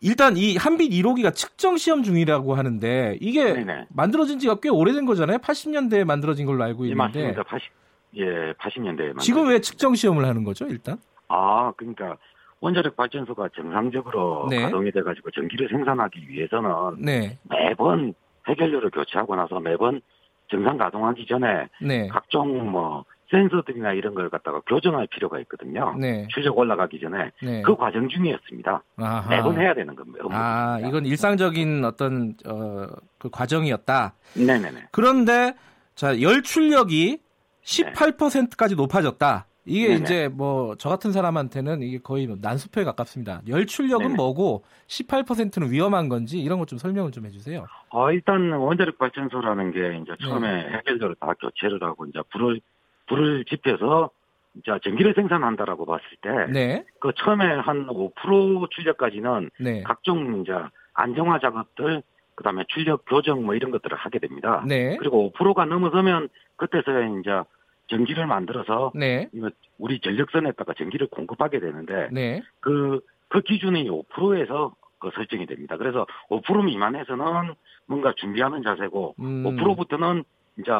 일단 이 한빛 1호기가 측정 시험 중이라고 하는데 이게 네네. 만들어진 지가 꽤 오래된 거잖아요. 80년대에 만들어진 걸로 알고 있는데. 예, 맞습니다. 80, 예, 80년대에. 지금 왜 측정 시험을 하는 거죠, 일단? 아, 그러니까 원자력 발전소가 정상적으로 네. 가동이 돼가지고 전기를 생산하기 위해서는 네. 매번 해결료를 교체하고 나서 매번 정상 가동하기 전에 네. 각종 뭐 센서들이나 이런 걸 갖다가 교정할 필요가 있거든요. 네. 출력 올라가기 전에 네. 그 과정 중이었습니다. 아하. 매번 해야 되는 겁니다. 아, 이건 일상적인 어떤 어, 그 과정이었다. 네네네. 그런데 자, 열 출력이 18%까지 높아졌다. 이게 네네. 이제 뭐 저 같은 사람한테는 이게 거의 뭐 난수표에 가깝습니다. 열 출력은 네네. 뭐고 18%는 위험한 건지 이런 것 좀 설명을 좀 해주세요. 어, 일단 원자력 발전소라는 게 이제 처음에 네. 해결제를 다 교체를 하고 이제 불을 불을 지펴서 자 전기를 생산한다라고 봤을 때, 네. 그 처음에 한 5% 출력까지는 네. 각종 이제 안정화 작업들, 그다음에 출력 교정 뭐 이런 것들을 하게 됩니다. 네. 그리고 5%가 넘어서면 그때서야 이제 전기를 만들어서 네. 우리 전력선에다가 전기를 공급하게 되는데 네. 그, 그 기준이 5%에서 그 설정이 됩니다. 그래서 5% 미만에서는 뭔가 준비하는 자세고 음. 5%부터는 이제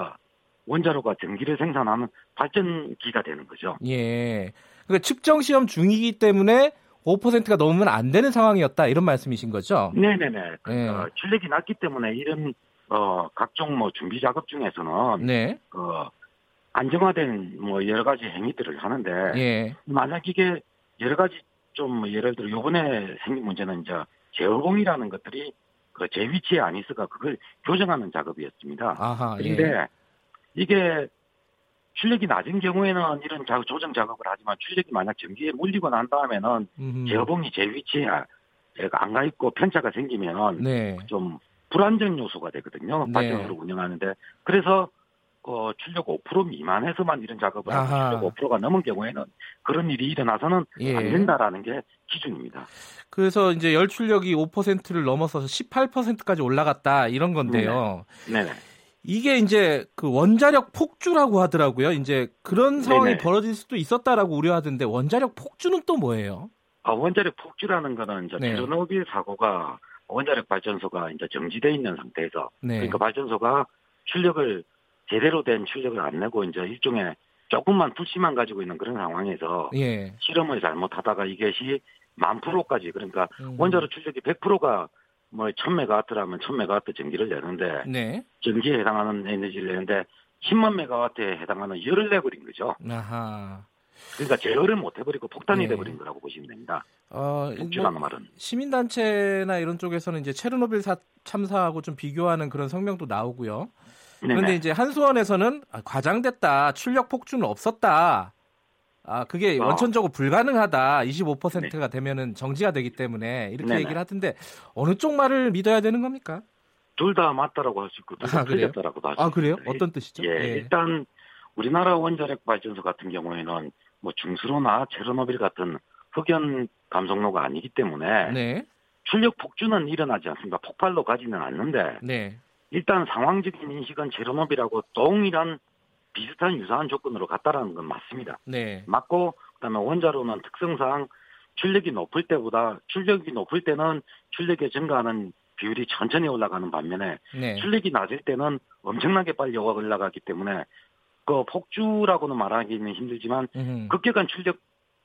원자로가 전기를 생산하는 발전기가 되는 거죠. 예. 그러니까 측정 시험 중이기 때문에 5%가 넘으면 안 되는 상황이었다 이런 말씀이신 거죠? 네네네. 그러니까 예. 출력이 낮기 때문에 이런 어 각종 뭐 준비 작업 중에서는 네. 어 안정화된 뭐 여러 가지 행위들을 하는데 예. 만약 이게 여러 가지 좀 예를 들어 요번에 생긴 문제는 이제 제어공이라는 것들이 그 제 위치에 안 있어가 그걸 교정하는 작업이었습니다. 아하, 그런데 예. 이게 출력이 낮은 경우에는 이런 작 조정 작업을 하지만 출력이 만약 전기에 물리고 난 다음에는 제어봉이 제 위치에 안 가 있고 편차가 생기면 네. 좀 불안정 요소가 되거든요. 네. 발전소를 운영하는데 그래서 어, 출력 5% 미만에서만 이런 작업을 하고 출력 5%가 넘은 경우에는 그런 일이 일어나서는 예. 안 된다라는 게 기준입니다. 그래서 이제 열 출력이 5%를 넘어서서 18%까지 올라갔다 이런 건데요. 네. 네. 이게 이제 그 원자력 폭주라고 하더라고요. 이제 그런 상황이 네네. 벌어질 수도 있었다라고 우려하던데 원자력 폭주는 또 뭐예요? 아, 원자력 폭주라는 거는 이제 네. 체르노빌 사고가 원자력 발전소가 이제 정지돼 있는 상태에서 네. 그러니까 발전소가 출력을 제대로 된 출력을 안 내고 이제 일종의 조금만 불씨만 가지고 있는 그런 상황에서 예. 실험을 잘못하다가 이것이 만 프로까지 그러니까 음. 원자로 출력이 100%가 뭐 1000메가와트라면 1000메가와트 전기를 내는데 네. 전기에 해당하는 에너지를 내는데 10만 메가와트에 해당하는 열을 내버린 거죠. 아하. 그러니까 제어를 못 해버리고 폭탄이 네. 돼버린 거라고 보시면 됩니다. 어, 뭐 말은. 시민단체나 이런 쪽에서는 이제 체르노빌 사, 참사하고 좀 비교하는 그런 성명도 나오고요. 그런데 이제 한수원에서는 아, 과장됐다, 출력 폭주는 없었다. 아, 그게 어. 원천적으로 불가능하다. 25%가 네. 되면은 정지가 되기 때문에 이렇게 네네. 얘기를 하던데 어느 쪽 말을 믿어야 되는 겁니까? 둘 다 맞다라고 할 수 있고 둘다 아, 틀렸다라고도 할수 아, 그래요? 어떤 뜻이죠? 예, 예, 일단 우리나라 원자력 발전소 같은 경우에는 뭐 중수로나 체르노빌 같은 흑연 감속로가 아니기 때문에 네. 출력 폭주는 일어나지 않습니다. 폭발로 가지는 않는데 네. 일단 상황적인 인식은 제르노빌하고 동일한 비슷한 유사한 조건으로 갔다라는 건 맞습니다. 네. 맞고 그다음에 원자로는 특성상 출력이 높을 때보다 출력이 높을 때는 출력이 증가하는 비율이 천천히 올라가는 반면에 네. 출력이 낮을 때는 엄청나게 빨리 올라가기 때문에 그 폭주라고는 말하기는 힘들지만 음흠. 급격한 출력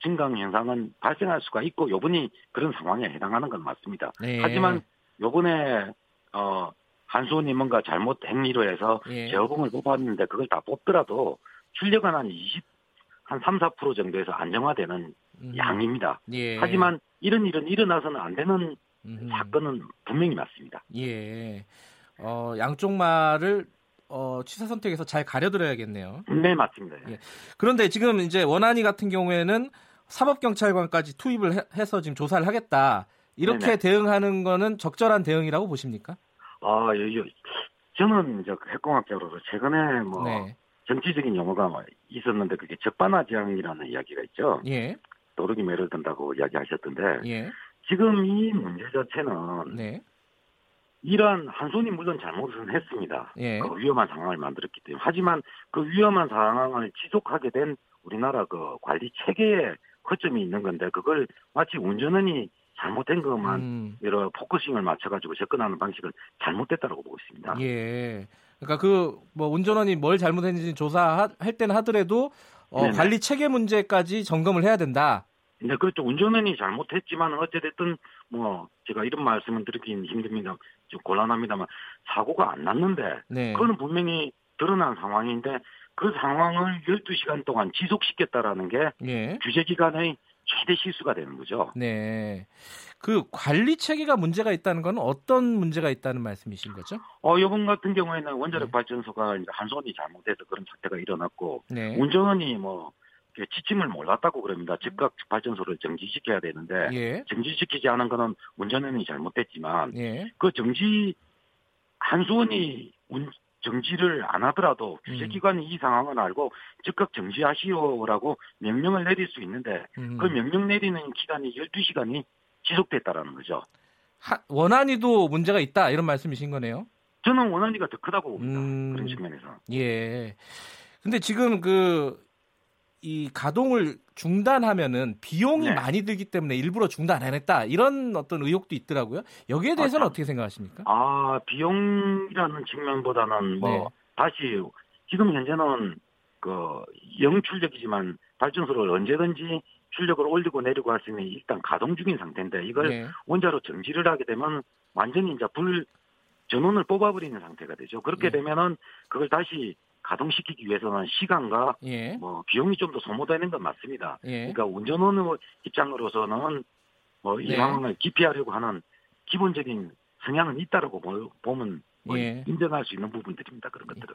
증강 현상은 발생할 수가 있고 요번이 그런 상황에 해당하는 건 맞습니다. 네. 하지만 요번에 어 한수원이 뭔가 잘못 행위로 해서 예. 제어봉을 뽑았는데 그걸 다 뽑더라도 출력은 한 20, 한 3, 4% 정도에서 안정화되는 음. 양입니다. 예. 하지만 이런 일은 일어나서는 안 되는 음. 사건은 분명히 맞습니다. 예. 어, 양쪽 말을 어, 취사 선택에서 잘 가려들어야겠네요. 네, 맞습니다. 예. 그런데 지금 이제 원안이 같은 경우에는 사법경찰관까지 투입을 해 서 지금 조사를 하겠다. 이렇게 네네. 대응하는 거는 적절한 대응이라고 보십니까? 아, 여, 저는 이제 핵공학자로서 최근에 뭐 네. 정치적인 용어가 뭐 있었는데 그게 적반하장이라는 이야기가 있죠. 예. 도르기 매를 든다고 이야기하셨던데 예. 지금 이 문제 자체는 네. 이러한 한손이 물론 잘못은 했습니다. 예. 그 위험한 상황을 만들었기 때문에 하지만 그 위험한 상황을 지속하게 된 우리나라 그 관리 체계에 허점이 있는 건데 그걸 마치 운전원이 잘못된 것만 음. 여러 focusing을 맞춰가지고 접근하는 방식은 잘못됐다고 보고 있습니다. 예. 그러니까 그 뭐 운전원이 뭘 잘못했는지 조사할 때는 하더라도 어, 관리 체계 문제까지 점검을 해야 된다. 네, 그렇죠. 운전원이 잘못했지만 어찌됐든 뭐 제가 이런 말씀을 드리긴 힘듭니다. 좀 곤란합니다만 사고가 안 났는데 네. 그거는 분명히 드러난 상황인데 그 상황을 12시간 동안 지속시켰다라는 게 예. 규제 기간의 최대 실수가 되는 거죠. 네. 그 관리 체계가 문제가 있다는 건 어떤 문제가 있다는 말씀이신 거죠? 어, 이번 같은 경우에는 원자력 네. 발전소가 한 손이 잘못해서 그런 사태가 일어났고 네. 운전원이 뭐 지침을 몰랐다고 그럽니다. 즉각 발전소를 정지시켜야 되는데 예. 정지시키지 않은 거는 운전원이 잘못됐지만 예. 그 정지 한수원이 정지를 안 하더라도 규제기관이 음. 이 상황을 알고 즉각 정지하시오라고 명령을 내릴 수 있는데 음. 그 명령 내리는 기간이 12시간이 지속됐다라는 거죠. 하, 원안이도 문제가 있다 이런 말씀이신 거네요. 저는 원안이가 더 크다고 봅니다. 음. 그런 측면에서. 예. 근데 지금 그 이 가동을 중단하면은 비용이 네. 많이 들기 때문에 일부러 중단 안 했다 이런 어떤 의혹도 있더라고요. 여기에 대해서는 아, 어떻게 생각하십니까? 아 비용이라는 측면보다는 뭐 네. 다시 지금 현재는 그 영출력이지만 발전소를 언제든지 출력을 올리고 내리고 할 수 있는 일단 가동 중인 상태인데 이걸 네. 원자로 정지를 하게 되면 완전히 이제 불 전원을 뽑아버리는 상태가 되죠. 그렇게 네. 되면은 그걸 다시 가동시키기 위해서는 시간과 예. 뭐 비용이 좀 더 소모되는 건 맞습니다. 예. 그러니까 운전원 입장으로서는 뭐이 네. 상황을 기피하려고 하는 기본적인 성향은 있다라고 보면 뭐 예. 인정할 수 있는 부분들입니다. 그런 예. 것들은.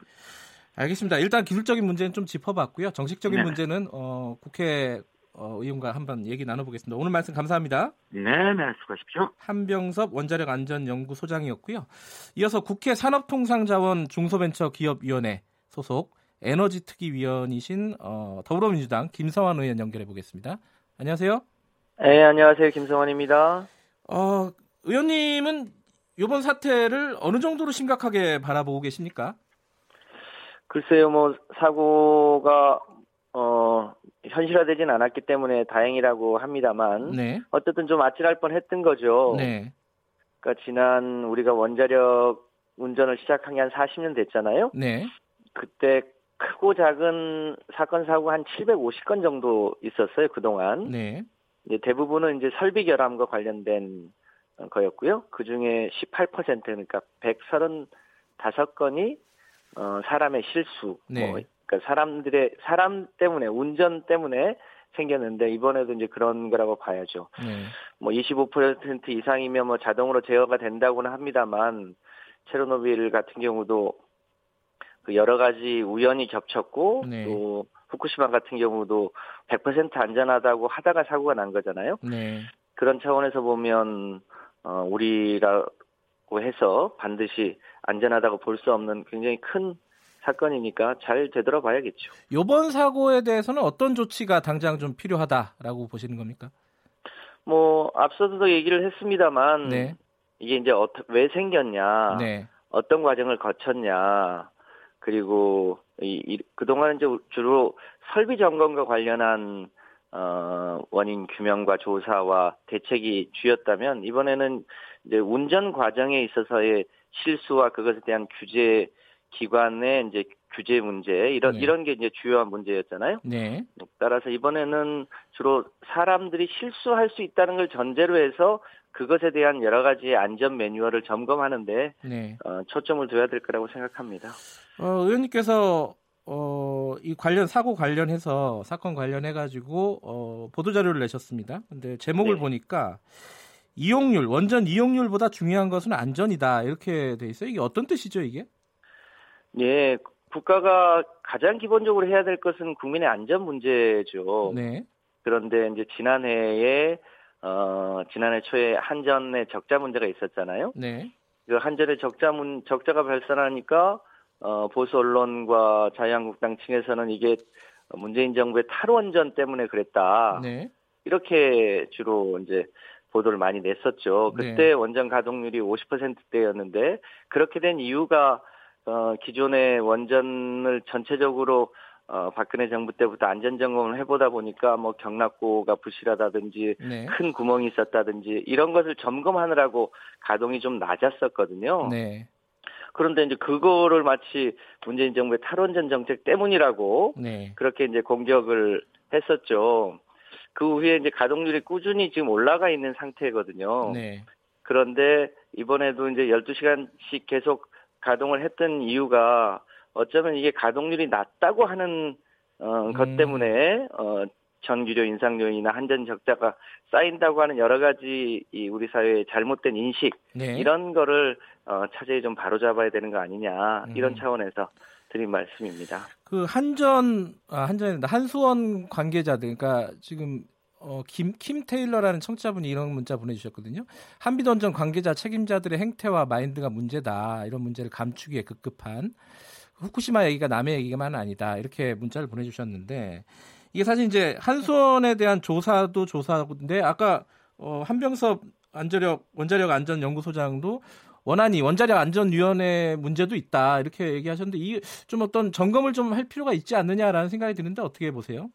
알겠습니다. 일단 기술적인 문제는 좀 짚어봤고요. 정식적인 네 문제는 어, 국회 어, 의원과 한번 얘기 나눠보겠습니다. 오늘 말씀 감사합니다. 네, 네, 수고하십시오. 한병섭 원자력 안전 연구소장이었고요. 이어서 국회 산업통상자원 중소벤처기업위원회 소속 에너지 특위위원이신 어, 더불어민주당 김성환 의원 연결해 보겠습니다. 안녕하세요. 네, 안녕하세요. 김성환입니다. 어, 의원님은 이번 사태를 어느 정도로 심각하게 바라보고 계십니까? 글쎄요, 뭐 사고가 어 현실화되진 않았기 때문에 다행이라고 합니다만 네. 어쨌든 좀 아찔할 뻔했던 거죠. 네. 그러니까 지난 우리가 원자력 운전을 시작한 게 한 40년 됐잖아요. 네. 그때 크고 작은 사건 사고 한 750건 정도 있었어요 그 동안. 네. 이제 대부분은 이제 설비 결함과 관련된 거였고요. 그 중에 18% 그러니까 135건이 어, 사람의 실수, 네. 뭐, 그러니까 사람들의 사람 때문에 운전 때문에 생겼는데 이번에도 이제 그런 거라고 봐야죠. 네. 뭐25% 이상이면 뭐 자동으로 제어가 된다고는 합니다만 체르노빌 같은 경우도 그 여러 가지 우연이 겹쳤고 네. 또 후쿠시마 같은 경우도 100% 안전하다고 하다가 사고가 난 거잖아요. 네. 그런 차원에서 보면 어 우리라고 해서 반드시 안전하다고 볼 수 없는 굉장히 큰 사건이니까 잘 되돌아봐야겠죠. 이번 사고에 대해서는 어떤 조치가 당장 좀 필요하다라고 보시는 겁니까? 뭐 앞서도 얘기를 했습니다만 네. 이게 이제 왜 생겼냐, 네. 어떤 과정을 거쳤냐, 그리고 이, 이 그동안 이제 주로 설비 점검과 관련한 어, 원인 규명과 조사와 대책이 주였다면 이번에는 이제 운전 과정에 있어서의 실수와 그것에 대한 규제 기관의 이제 규제 문제 이런 네. 이런 게 이제 주요한 문제였잖아요. 네. 따라서 이번에는 주로 사람들이 실수할 수 있다는 걸 전제로 해서 그것에 대한 여러 가지 안전 매뉴얼을 점검하는데 네. 어, 초점을 둬야 될 거라고 생각합니다. 어, 의원님께서 어, 이 관련 사고 관련해서 사건 관련해 가지고 어, 보도 자료를 내셨습니다. 근데 제목을 네. 보니까 이용률 원전 이용률보다 중요한 것은 안전이다 이렇게 돼 있어요. 이게 어떤 뜻이죠, 이게? 예, 국가가 가장 기본적으로 해야 될 것은 국민의 안전 문제죠. 네. 그런데 이제 지난해에 어 지난해 초에 한전의 적자 문제가 있었잖아요. 네. 그 한전의 적자 문 적자가 발생하니까 어 보수 언론과 자유한국당 층에서는 이게 문재인 정부의 탈원전 때문에 그랬다. 네. 이렇게 주로 이제 보도를 많이 냈었죠. 그때 네. 원전 가동률이 50%대였는데 그렇게 된 이유가 어, 기존의 원전을 전체적으로 어, 박근혜 정부 때부터 안전 점검을 해보다 보니까 뭐 경락고가 부실하다든지 네. 큰 구멍이 있었다든지 이런 것을 점검하느라고 가동이 좀 낮았었거든요. 네. 그런데 이제 그거를 마치 문재인 정부의 탈원전 정책 때문이라고 네. 그렇게 이제 공격을 했었죠. 그 후에 이제 가동률이 꾸준히 지금 올라가 있는 상태거든요. 네. 그런데 이번에도 이제 12시간씩 계속 가동을 했던 이유가 어쩌면 이게 가동률이 낮다고 하는 어, 것 음. 때문에 어, 전기료 인상 요인이나 한전 적자가 쌓인다고 하는 여러 가지 이 우리 사회의 잘못된 인식 네. 이런 거를 어, 차제히 좀 바로잡아야 되는 거 아니냐 이런 음. 차원에서 드린 말씀입니다. 그 한전 아, 한전이 한수원 관계자들 그러니까 지금 어, 김, 킴 테일러라는 청취자분이 이런 문자 보내주셨거든요. 한비던전 관계자 책임자들의 행태와 마인드가 문제다. 이런 문제를 감추기에 급급한 후쿠시마 얘기가 남의 얘기만 아니다. 이렇게 문자를 보내주셨는데 이게 사실 이제 한수원에 대한 조사도 조사인데 아까 어, 한병섭 안전력 원자력 안전 연구소장도 원안이 원자력 안전위원회 문제도 있다 이렇게 얘기하셨는데 이 좀 어떤 점검을 좀 할 필요가 있지 않느냐라는 생각이 드는데 어떻게 보세요?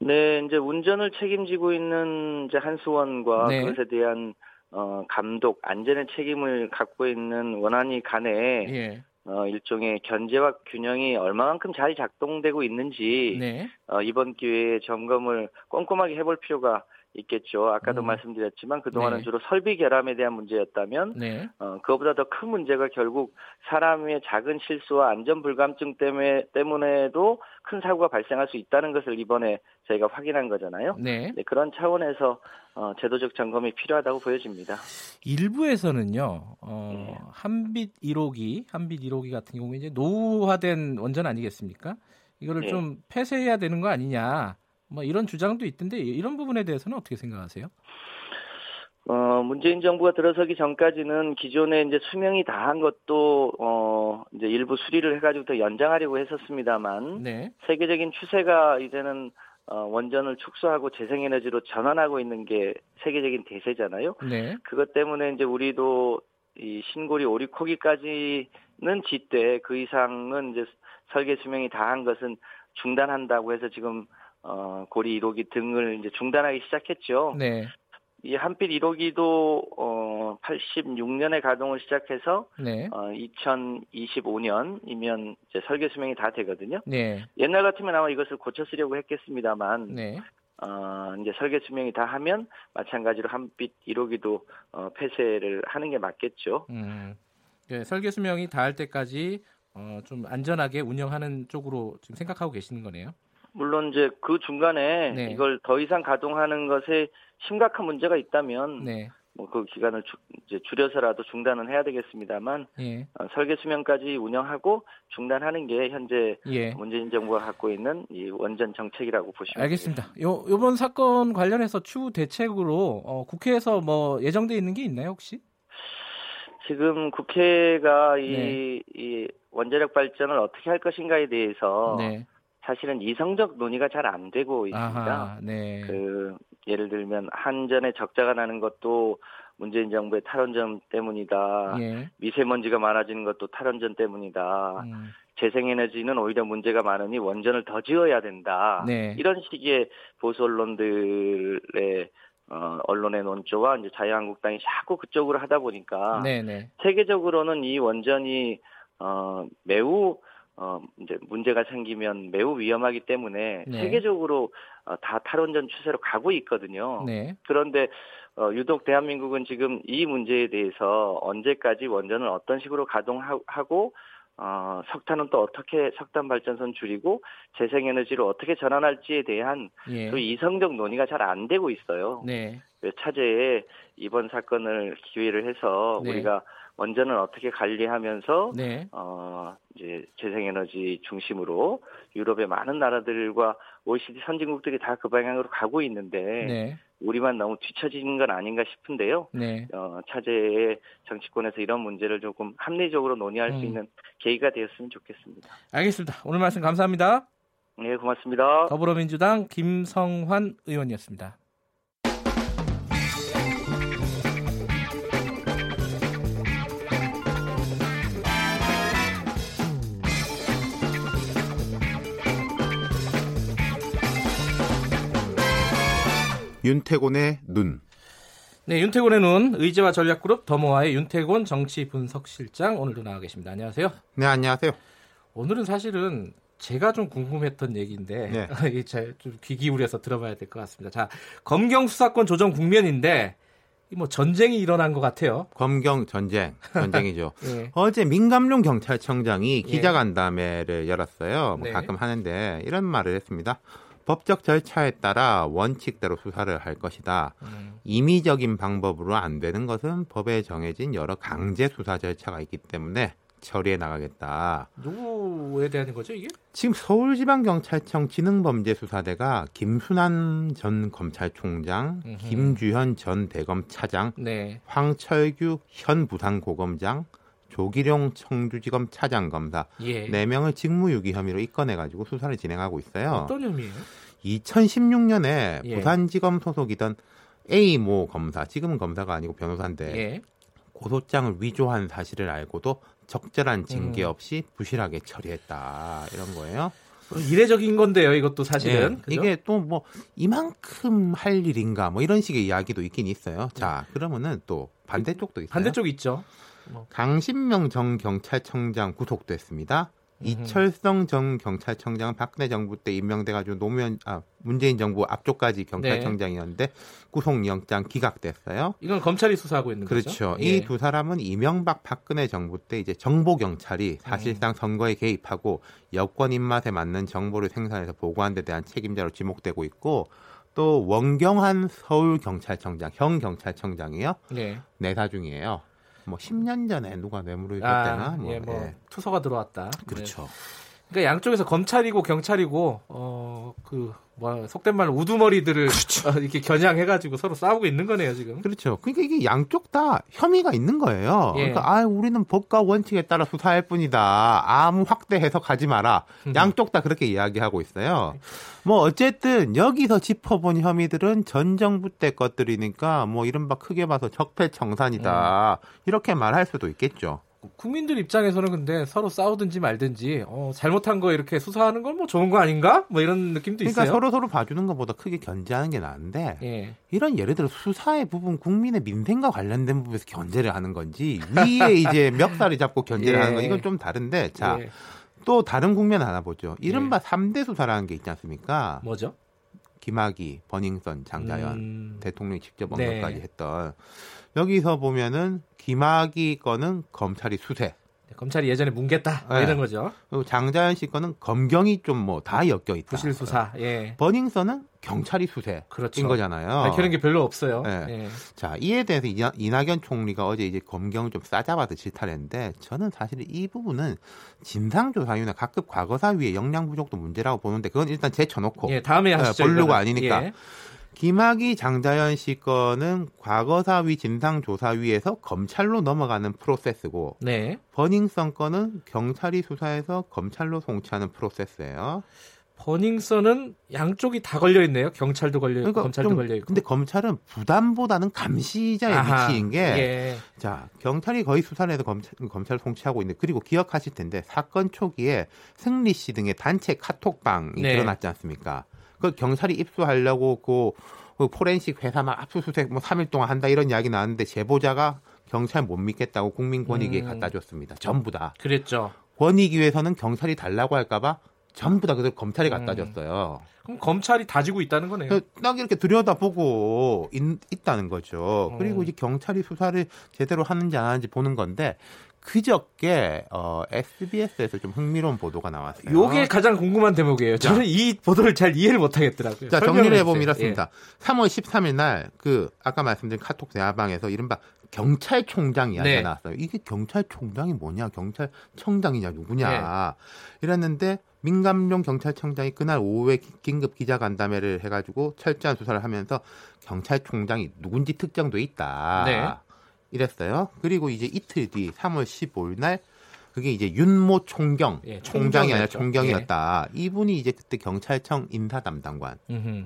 네, 이제 운전을 책임지고 있는 이제 한수원과 네. 그것에 대한 어, 감독, 안전의 책임을 갖고 있는 원안이 간에 예. 어, 일종의 견제와 균형이 얼마만큼 잘 작동되고 있는지 네. 어, 이번 기회에 점검을 꼼꼼하게 해볼 필요가 있겠죠. 아까도 음. 말씀드렸지만 그동안은 네. 주로 설비 결함에 대한 문제였다면 네. 어, 그것보다 더 큰 문제가 결국 사람의 작은 실수와 안전 불감증 때문에 때문에도 큰 사고가 발생할 수 있다는 것을 이번에 저희가 확인한 거잖아요. 네. 네 그런 차원에서 어, 제도적 점검이 필요하다고 보여집니다. 일부에서는요, 어, 네. 한빛 1호기, 한빛 1호기 같은 경우에 이제 노후화된 원전 아니겠습니까? 이거를 네. 좀 폐쇄해야 되는 거 아니냐, 뭐 이런 주장도 있던데 이런 부분에 대해서는 어떻게 생각하세요? 어, 문재인 정부가 들어서기 전까지는 기존에 이제 수명이 다한 것도, 어, 이제 일부 수리를 해가지고 더 연장하려고 했었습니다만, 네. 세계적인 추세가 이제는 어, 원전을 축소하고 재생에너지로 전환하고 있는 게 세계적인 대세잖아요. 네. 그것 때문에 이제 우리도 이 신고리 오리코기까지는 짓되 그 이상은 이제 설계 수명이 다한 것은 중단한다고 해서 지금 어, 고리 1호기 등을 이제 중단하기 시작했죠. 네. 이 한필 1호기도 어 86년에 가동을 시작해서 네. 어 2025년이면 이제 설계 수명이 다 되거든요. 네. 옛날 같으면 아마 이것을 고쳐 쓰려고 했겠습니다만 네. 어 이제 설계 수명이 다 하면 마찬가지로 한빛 1호기도 어 폐쇄를 하는 게 맞겠죠. 음. 네, 설계 수명이 다 할 때까지 어, 좀 안전하게 운영하는 쪽으로 지금 생각하고 계시는 거네요. 물론 이제 그 중간에 네. 이걸 더 이상 가동하는 것에 심각한 문제가 있다면 네. 뭐그 기간을 주, 이제 줄여서라도 중단은 해야 되겠습니다만 예. 어, 설계 수명까지 운영하고 중단하는 게 현재 예. 문재인 정부가 갖고 있는 이 원전 정책이라고 보시면 알겠습니다. 요 요번 사건 관련해서 추후 대책으로 어, 국회에서 뭐 예정돼 있는 게 있나요 혹시? 지금 국회가 이, 네. 이 원자력 발전을 어떻게 할 것인가에 대해서 네. 사실은 이성적 논의가 잘 안 되고 있습니다. 아하, 네. 그 예를 들면 한전에 적자가 나는 것도 문재인 정부의 탈원전 때문이다. 예. 미세먼지가 많아지는 것도 탈원전 때문이다. 음. 재생에너지는 오히려 문제가 많으니 원전을 더 지어야 된다. 네. 이런 식의 보수 언론들의 어, 언론의 논조와 이제 자유한국당이 자꾸 그쪽으로 하다 보니까 네네. 네. 세계적으로는 이 원전이 어, 매우 어, 이제 문제가 생기면 매우 위험하기 때문에 네. 세계적으로 어, 다 탈원전 추세로 가고 있거든요. 네. 그런데 어, 유독 대한민국은 지금 이 문제에 대해서 언제까지 원전을 어떤 식으로 가동하고 어, 석탄은 또 어떻게 석탄 발전선 줄이고 재생에너지로 어떻게 전환할지에 대한 예. 그 이성적 논의가 잘 안 되고 있어요. 네. 차제에 이번 사건을 기회를 해서 네. 우리가 원전을 어떻게 관리하면서 네. 어 이제 재생에너지 중심으로 유럽의 많은 나라들과 OECD 선진국들이 다 그 방향으로 가고 있는데 네. 우리만 너무 뒤처지는 건 아닌가 싶은데요. 네. 어, 차제의 정치권에서 이런 문제를 조금 합리적으로 논의할 음. 수 있는 계기가 되었으면 좋겠습니다. 알겠습니다. 오늘 말씀 감사합니다. 네, 고맙습니다. 더불어민주당 김성환 의원이었습니다. 윤태곤의 눈. 네, 윤태곤의 눈 의제와 전략그룹 더모아의 윤태곤 정치 분석실장 오늘도 나와 계십니다. 안녕하세요. 네, 안녕하세요. 오늘은 사실은 제가 좀 궁금했던 얘기인데 네. 좀귀 기울여서 들어봐야 될 것 같습니다. 자, 검경 수사권 조정 국면인데 뭐 전쟁이 일어난 것 같아요. 검경 전쟁, 전쟁이죠. 네. 어제 민감룡 경찰청장이 예. 기자간담회를 열었어요. 뭐 네. 가끔 하는데 이런 말을 했습니다. 법적 절차에 따라 원칙대로 수사를 할 것이다. 음. 임의적인 방법으로 안 되는 것은 법에 정해진 여러 강제 수사 절차가 있기 때문에 처리해 나가겠다. 누구에 대한 거죠 이게? 지금 서울지방경찰청 지능범죄수사대가 김순환 전 검찰총장, 음흠. 김주현 전 대검 차장, 네. 황철규 현 부산고검장, 조기룡 청주지검 차장검사 예. 4명을 직무유기 혐의로 입건해가지고 수사를 진행하고 있어요. 어떤 혐의예요? 2016년에 예. 부산지검 소속이던 A 모 검사, 지금은 검사가 아니고 변호사인데 예. 고소장을 위조한 사실을 알고도 적절한 징계 음. 없이 부실하게 처리했다 이런 거예요. 이례적인 건데요, 이것도 사실은. 네, 이게 또 뭐 이만큼 할 일인가 뭐 이런 식의 이야기도 있긴 있어요. 자, 그러면은 또 반대쪽도 있어요. 반대쪽 있죠. 뭐. 강신명 전 경찰청장 구속됐습니다. 이철성 전 경찰청장은 박근혜 정부 때 임명돼가지고 노무현 아 문재인 정부 앞쪽까지 경찰청장이었는데 네. 구속영장 기각됐어요. 이건 검찰이 수사하고 있는 그렇죠. 거죠. 그렇죠. 예. 이두 사람은 이명박 박근혜 정부 때 이제 정보 경찰이 사실상 음. 선거에 개입하고 여권 입맛에 맞는 정보를 생산해서 보고한 데 대한 책임자로 지목되고 있고 또 원경한 서울 경찰청장 형 경찰청장이요. 네. 내사 중이에요. 뭐 10년 전에 누가 뇌물을 줬대나 아, 뭐, 예, 뭐 예. 투서가 들어왔다. 그렇죠. 네. 그러니까 양쪽에서 검찰이고 경찰이고 어그 뭐 속된 말로 우두머리들을 그렇죠. 어, 이렇게 겨냥해가지고 서로 싸우고 있는 거네요 지금. 그렇죠. 그러니까 이게 양쪽 다 혐의가 있는 거예요. 예. 그러니까 아 우리는 법과 원칙에 따라 수사할 뿐이다. 아무 확대 해석하지 마라. 음. 양쪽 다 그렇게 이야기하고 있어요. 뭐 어쨌든 여기서 짚어본 혐의들은 전 정부 때 것들이니까 뭐 이른바 크게 봐서 적폐청산이다. 음. 이렇게 말할 수도 있겠죠. 국민들 입장에서는 근데 서로 싸우든지 말든지 어, 잘못한 거 이렇게 수사하는 건 뭐 좋은 거 아닌가? 뭐 이런 느낌도 그러니까 있어요. 서로 서로 봐주는 것보다 크게 견제하는 게 나은데 예. 이런 예를 들어 수사의 부분 국민의 민생과 관련된 부분에서 견제를 하는 건지 위에 이제 멱살이 잡고 견제를 예. 하는 건 이건 좀 다른데 자. 예. 또 다른 국면 하나 보죠. 이른바 예. 3대 수사라는 게 있지 않습니까? 뭐죠? 김학의, 버닝썬, 장자연 음... 대통령이 직접 언급까지 네. 했던 여기서 보면은 김학의 거는 검찰이 수세. 네, 검찰이 예전에 뭉갰다 네. 이런 거죠. 그리고 장자연 씨 거는 검경이 좀 뭐 다 엮여 있다. 부실 수사. 예. 버닝썬은 경찰이 수세인 그렇죠. 거잖아요. 밝히는 게 별로 없어요. 네. 예. 자 이에 대해서 이낙연 총리가 어제 이제 검경을 좀 싸잡아도 질타했는데 저는 사실 이 부분은 진상조사위나 각급 과거사위의 역량 부족도 문제라고 보는데 그건 일단 제쳐놓고 예, 다음에 하시죠. 본류가 아니니까. 예. 김학의 장자연 씨 건은 과거사위 진상조사위에서 검찰로 넘어가는 프로세스고 네. 버닝썬 건은 경찰이 수사해서 검찰로 송치하는 프로세스예요. 버닝썬은 양쪽이 다 걸려 있네요. 경찰도 걸려 있고 그러니까 검찰도 걸려 있고. 근데 검찰은 부담보다는 감시자의 아하, 위치인 게, 예. 자 경찰이 거의 수사를 해서 검찰, 검찰 송치하고 있는데 그리고 기억하실 텐데 사건 초기에 승리 씨 등의 단체 카톡방이 네. 드러났지 않습니까? 그 경찰이 입수하려고 그, 그 포렌식 회사 막 압수수색 뭐 3일 동안 한다 이런 이야기 나왔는데 제보자가 경찰 못 믿겠다고 국민권익위에 음. 갖다 줬습니다. 전부 다. 그랬죠. 권익위에서는 경찰이 달라고 할까봐 전부 다 그들 검찰이 갖다 음. 줬어요. 그럼 검찰이 다지고 있다는 거네요. 딱 이렇게 들여다보고 있, 다는 거죠. 어. 그리고 이제 경찰이 수사를 제대로 하는지 안 하는지 보는 건데 그저께 어, SBS에서 좀 흥미로운 보도가 나왔어요. 요게 가장 궁금한 대목이에요. 저는 자, 이 보도를 잘 이해를 못 하겠더라고요. 자, 정리를 해보면 이렇습니다. 예. 3월 13일 날 그 아까 말씀드린 카톡 대화방에서 이른바 경찰총장 이야기가 네. 나왔어요. 이게 경찰총장이 뭐냐, 경찰청장이냐, 누구냐. 네. 이랬는데 민감용 경찰청장이 그날 오후에 긴급 기자간담회를 해가지고 철저한 수사를 하면서 경찰총장이 누군지 특정돼 있다. 네. 이랬어요. 그리고 이제 이틀 뒤 3월 15일 날 그게 이제 윤모 총경 예, 총장이 아니라 총경이었다. 예. 이분이 이제 그때 경찰청 인사 담당관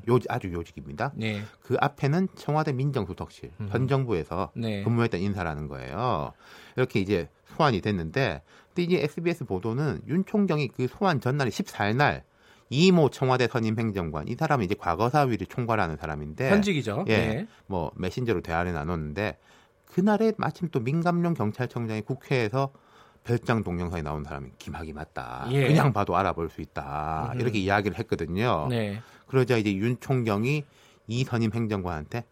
요 아주 요직입니다. 네. 그 앞에는 청와대 민정수석실 음흠. 현 정부에서 네. 근무했던 인사라는 거예요. 이렇게 이제 소환이 됐는데 근데 이제 SBS 보도는 윤 총경이 그 소환 전날 14일 날 이모 청와대 선임 행정관 이 사람은 이제 과거사위를 총괄하는 사람인데 현직이죠. 예, 네. 뭐 메신저로 대화를 나눴는데 그날에 마침 또 민감용 경찰청장이 국회에서 별장 동영상에 나온 사람이 김학이 맞다. 예. 그냥 봐도 알아볼 수 있다. 음흠. 이렇게 이야기를 했거든요. 네. 그러자 이제 윤 총경이 이 선임 행정관한테 아,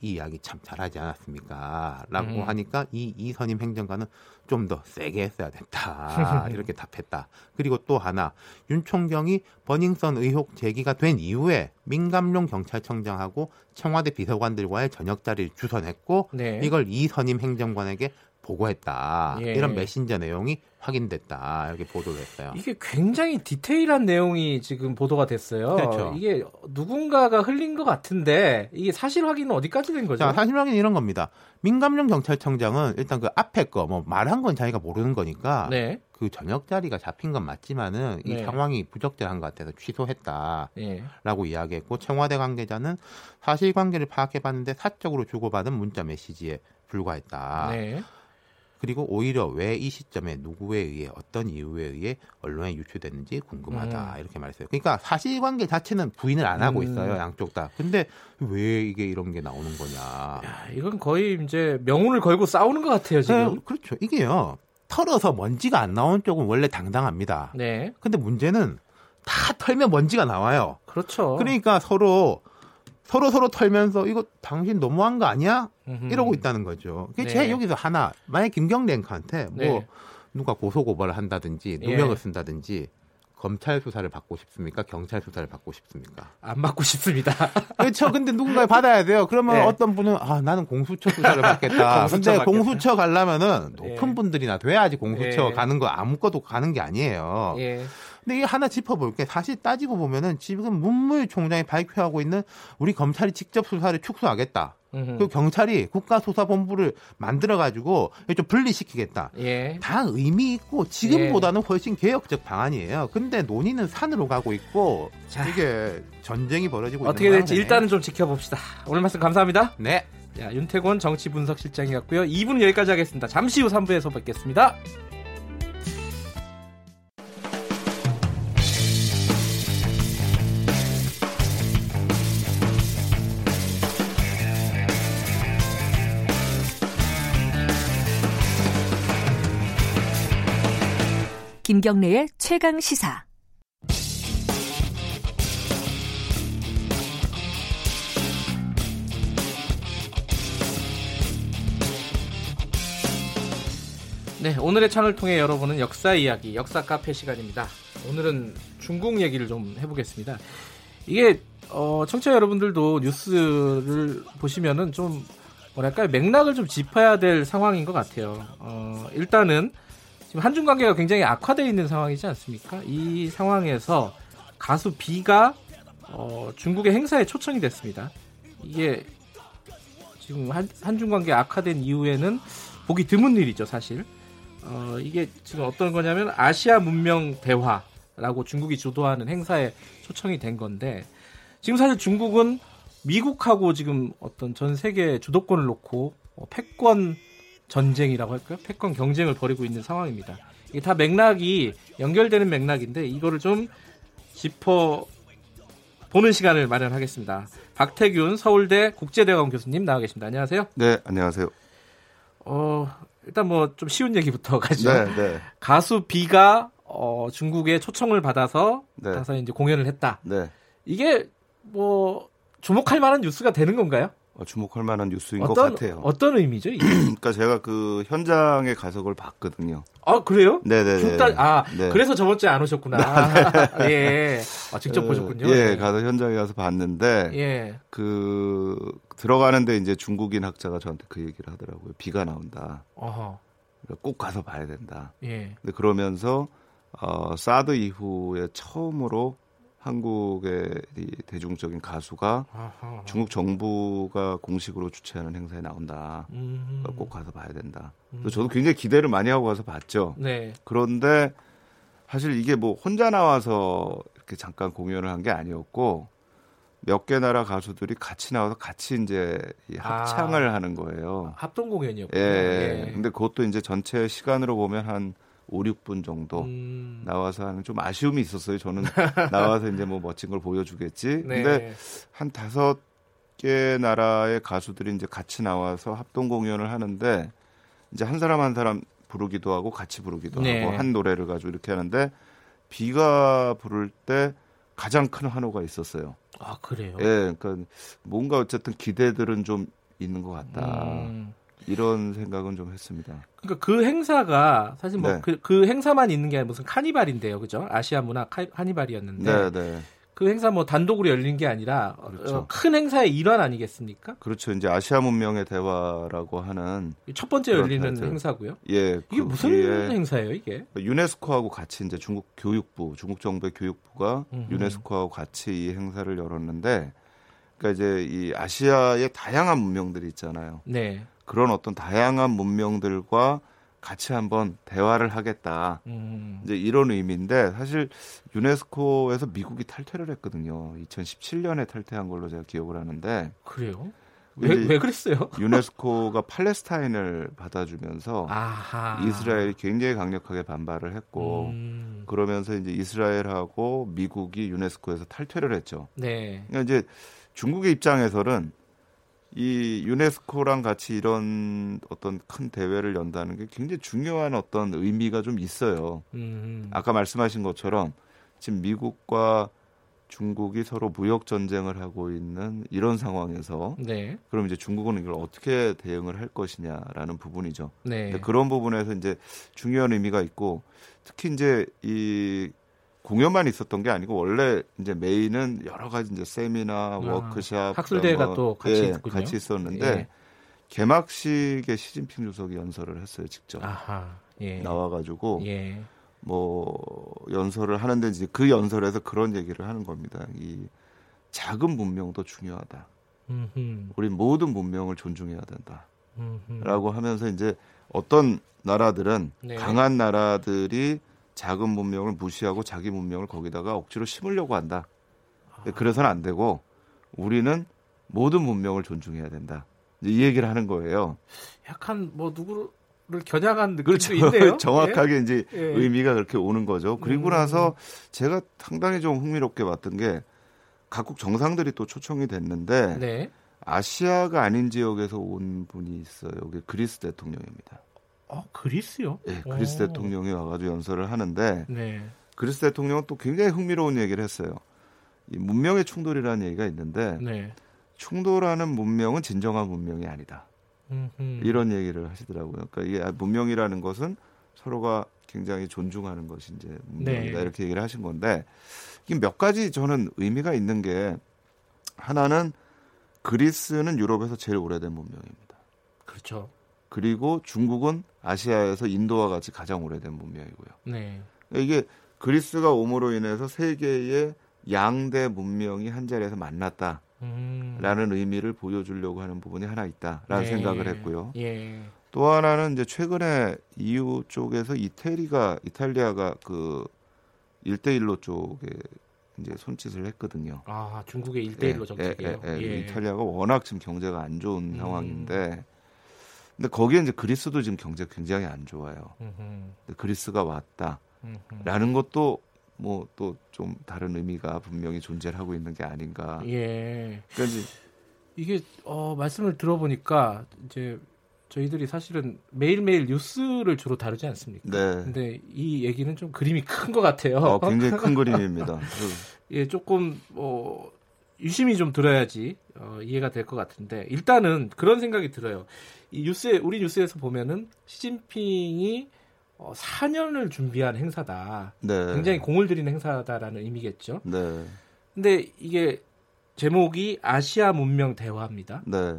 이 이야기 참 잘하지 않았습니까? 라고 음. 하니까 이 이선임 행정관은 좀 더 세게 했어야 됐다. 이렇게 답했다. 그리고 또 하나, 윤 총경이 버닝썬 의혹 제기가 된 이후에 민감용 경찰청장하고 청와대 비서관들과의 저녁 자리를 주선했고 네. 이걸 이선임 행정관에게 보고했다. 예. 이런 메신저 내용이 확인됐다. 이렇게 보도를 했어요. 이게 굉장히 디테일한 내용이 지금 보도가 됐어요. 그렇죠. 이게 누군가가 흘린 것 같은데 이게 사실 확인은 어디까지 된 거죠? 자, 사실 확인은 이런 겁니다. 민감령 경찰청장은 일단 그 앞에 거 뭐 말한 건 자기가 모르는 거니까 네. 그 저녁 자리가 잡힌 건 맞지만은 이 네. 상황이 부적절한 것 같아서 취소했다라고 네. 이야기했고 청와대 관계자는 사실관계를 파악해봤는데 사적으로 주고받은 문자 메시지에 불과했다. 네. 그리고 오히려 왜 이 시점에 누구에 의해 어떤 이유에 의해 언론에 유출됐는지 궁금하다 음. 이렇게 말했어요. 그러니까 사실관계 자체는 부인을 안 하고 음. 있어요 양쪽 다. 근데 왜 이게 이런 게 나오는 거냐? 야, 이건 거의 이제 명운을 걸고 싸우는 것 같아요 지금. 네, 그렇죠. 이게요. 털어서 먼지가 안 나오는 쪽은 원래 당당합니다. 네. 근데 문제는 다 털면 먼지가 나와요. 그렇죠. 그러니까 서로 서로 서로 털면서 이거 당신 너무한 거 아니야? 이러고 있다는 거죠. 네. 제 여기서 하나 만약 김경랭한테 뭐 네. 누가 고소 고발을 한다든지 누명을 예. 쓴다든지 검찰 수사를 받고 싶습니까? 경찰 수사를 받고 싶습니까? 안 받고 싶습니다. 그렇죠. 근데 누군가 받아야 돼요. 그러면 네. 어떤 분은 아 나는 공수처 수사를 받겠다. 공수처 근데 받겠다. 공수처 가려면은 높은 네. 분들이나 돼야지 공수처 네. 가는 거 아무것도 가는 게 아니에요. 예. 근데 이게 하나 짚어볼게. 사실 따지고 보면은 지금 문무일 총장이 발표하고 있는 우리 검찰이 직접 수사를 축소하겠다. 그 경찰이 국가수사본부를 만들어가지고 좀 분리시키겠다. 예. 다 의미 있고 지금보다는 예. 훨씬 개혁적 방안이에요. 근데 논의는 산으로 가고 있고 자, 이게 전쟁이 벌어지고 어떻게 될지 일단은 좀 지켜봅시다. 오늘 말씀 감사합니다. 네. 자, 윤태곤 정치분석실장이었고요. 2부는 여기까지 하겠습니다. 잠시 후 3부에서 뵙겠습니다. 김경래의 최강 시사. 네, 오늘의 창을 통해 여러분은 역사 이야기, 역사 카페 시간입니다. 오늘은 중국 얘기를 좀 해보겠습니다. 이게 어, 청취자 여러분들도 뉴스를 보시면은 좀 뭐랄까요 맥락을 좀 짚어야 될 상황인 것 같아요. 어, 일단은 지금 한중 관계가 굉장히 악화되어 있는 상황이지 않습니까? 이 상황에서 가수 B가 어, 중국의 행사에 초청이 됐습니다. 이게 지금 한, 한중 관계 악화된 이후에는 보기 드문 일이죠, 사실. 어, 이게 지금 어떤 거냐면 아시아 문명 대화라고 중국이 주도하는 행사에 초청이 된 건데 지금 사실 중국은 미국하고 지금 어떤 전 세계 주도권을 놓고 어, 패권 전쟁이라고 할까요? 패권 경쟁을 벌이고 있는 상황입니다. 이게 다 맥락이 연결되는 맥락인데 이거를 좀 짚어 보는 시간을 마련하겠습니다. 박태균 서울대 국제대학원 교수님 나와 계십니다. 안녕하세요. 네, 안녕하세요. 어, 일단 뭐 좀 쉬운 얘기부터 가죠. 네, 네. 가수 B가 어, 중국의 초청을 받아서 네. 가서 이제 공연을 했다. 네. 이게 뭐 주목할 만한 뉴스가 되는 건가요? 어, 주목할 만한 뉴스인 어떤, 것 같아요. 어떤 의미죠? 그러니까 제가 그 현장에 가서 그걸 봤거든요. 아 그래요? 네네네. 아 네. 그래서 저번 주에 안 오셨구나. 네. 예. 아, 직접 어, 보셨군요. 예, 네. 가서 현장에 가서 봤는데 예. 그 들어가는데 이제 중국인 학자가 저한테 그 얘기를 하더라고요. 비가 나온다. 어허. 그러니까 꼭 가서 봐야 된다. 예. 근데 그러면서 어, 사드 이후에 처음으로 한국의 대중적인 가수가 아하. 중국 정부가 공식으로 주최하는 행사에 나온다. 음. 꼭 가서 봐야 된다. 음. 저도 굉장히 기대를 많이 하고 가서 봤죠. 네. 그런데 사실 이게 뭐 혼자 나와서 이렇게 잠깐 공연을 한 게 아니었고 몇 개 나라 가수들이 같이 나와서 같이 이제 합창을 아. 하는 거예요. 합동 공연이었군요. 예. 예. 근데 그것도 이제 전체 시간으로 보면 한 5, 6분 정도 음. 나와서 하는 좀 아쉬움이 있었어요. 저는 나와서 이제 뭐 멋진 걸 보여주겠지. 네. 근데 한 다섯 개 나라의 가수들이 이제 같이 나와서 합동 공연을 하는데 이제 한 사람 한 사람 부르기도 하고 같이 부르기도 네. 하고 한 노래를 가지고 이렇게 하는데 비가 부를 때 가장 큰 환호가 있었어요. 아 그래요? 예, 그러니까 뭔가 어쨌든 기대들은 좀 있는 것 같다. 음. 이런 생각은 좀 했습니다. 그러니까 그 행사가 사실 뭐그 네. 그 행사만 있는 게 아니라 무슨 카니발인데요, 그죠? 아시아 문화 카니발이었는데 네, 네. 그 행사 뭐 단독으로 열린 게 아니라 그렇죠. 어, 큰 행사의 일환 아니겠습니까? 그렇죠. 이제 아시아 문명의 대화라고 하는 첫 번째 열리는 타이틀. 행사고요. 예, 이게 무슨 행사예요, 이게? 유네스코하고 같이 이제 중국 교육부, 중국 정부의 교육부가 음흠. 유네스코하고 같이 이 행사를 열었는데, 그러니까 이제 이 아시아의 다양한 문명들이 있잖아요. 네. 그런 어떤 다양한 문명들과 같이 한번 대화를 하겠다. 음. 이제 이런 의미인데 사실 유네스코에서 미국이 탈퇴를 했거든요. 2017년에 탈퇴한 걸로 제가 기억을 하는데. 그래요? 왜, 왜 그랬어요? 유네스코가 팔레스타인을 받아주면서 아하. 이스라엘이 굉장히 강력하게 반발을 했고 음. 그러면서 이제 이스라엘하고 미국이 유네스코에서 탈퇴를 했죠. 네. 그러니까 이제 중국의 입장에서는 이 유네스코랑 같이 이런 어떤 큰 대회를 연다는 게 굉장히 중요한 어떤 의미가 좀 있어요. 음. 아까 말씀하신 것처럼 지금 미국과 중국이 서로 무역 전쟁을 하고 있는 이런 상황에서 네. 그럼 이제 중국은 이걸 어떻게 대응을 할 것이냐라는 부분이죠. 네. 그런 부분에서 이제 중요한 의미가 있고 특히 이제 이 공연만 있었던 게 아니고 원래 이제 메인은 여러 가지 이제 세미나, 아, 워크샵, 학술대회가 뭐, 또 같이 예, 같이 있었는데 예. 개막식에 시진핑 주석이 연설을 했어요 직접 아하, 예. 나와가지고 예. 뭐 연설을 하는데 이제 그 연설에서 그런 얘기를 하는 겁니다. 이 작은 문명도 중요하다. 음흠. 우리 모든 문명을 존중해야 된다. 음흠. 라고 하면서 이제 어떤 나라들은 네. 강한 나라들이 작은 문명을 무시하고 자기 문명을 거기다가 억지로 심으려고 한다. 아. 그래서는 안 되고 우리는 모든 문명을 존중해야 된다. 이 얘기를 하는 거예요. 약간 뭐 누구를 겨냥한 그렇죠. 있네요. 정확하게 예? 이제 예. 의미가 그렇게 오는 거죠. 그리고 음. 나서 제가 상당히 좀 흥미롭게 봤던 게 각국 정상들이 또 초청이 됐는데 네. 아시아가 아닌 지역에서 온 분이 있어요. 여기 그리스 대통령입니다. 어, 그리스요? 네, 그리스 오. 대통령이 와가지고 연설을 하는데 네. 그리스 대통령은 또 굉장히 흥미로운 얘기를 했어요. 이 문명의 충돌이라는 얘기가 있는데 네. 충돌하는 문명은 진정한 문명이 아니다. 음흠. 이런 얘기를 하시더라고요. 그러니까 이게 문명이라는 것은 서로가 굉장히 존중하는 것이 이제 문명이다 네. 이렇게 얘기를 하신 건데 이게 몇 가지 저는 의미가 있는 게 하나는 그리스는 유럽에서 제일 오래된 문명입니다. 그렇죠. 그리고 중국은 아시아에서 인도와 같이 가장 오래된 문명이고요. 네. 이게 그리스가 오므로 인해서 세계의 양대 문명이 한 자리에서 만났다라는 음. 의미를 보여주려고 하는 부분이 하나 있다라는 네. 생각을 했고요. 예. 또 하나는 이제 최근에 EU 쪽에서 이태리가 이탈리아가 그 일대일로 쪽에 이제 손짓을 했거든요. 아 중국의 일대일로 예, 정책이에요. 예, 예, 예, 이탈리아가 워낙 지금 경제가 안 좋은 음. 상황인데 근데 거기에 이제 그리스도 지금 경제 굉장히 안 좋아요. 그리스가 왔다라는 것도 뭐 또 좀 다른 의미가 분명히 존재를 하고 있는 게 아닌가. 예. 그러니까 이게 어 말씀을 들어보니까 이제 저희들이 사실은 매일매일 뉴스를 주로 다루지 않습니까? 네. 근데 이 얘기는 좀 그림이 큰 것 같아요. 어, 굉장히 큰 그림입니다. 예, 조금 뭐 유심히 좀 들어야지 어, 이해가 될 것 같은데 일단은 그런 생각이 들어요. 이 뉴스에 우리 뉴스에서 보면은 시진핑이 어, 4년을 준비한 행사다. 네. 굉장히 공을 들이는 행사다라는 의미겠죠. 네. 근데 이게 제목이 아시아 문명 대화입니다. 네.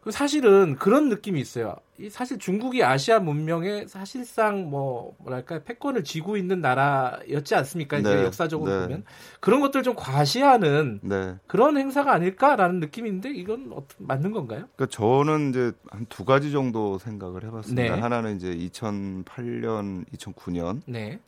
그 사실은 그런 느낌이 있어요. 사실 중국이 아시아 문명에 사실상 뭐 뭐랄까 패권을 쥐고 있는 나라였지 않습니까? 이제 네, 역사적으로 네. 보면 그런 것들 좀 과시하는 네. 그런 행사가 아닐까라는 느낌인데 이건 어떤 맞는 건가요? 그러니까 저는 이제 한 두 가지 정도 생각을 해봤습니다. 네. 하나는 이제 2008년, 2009년,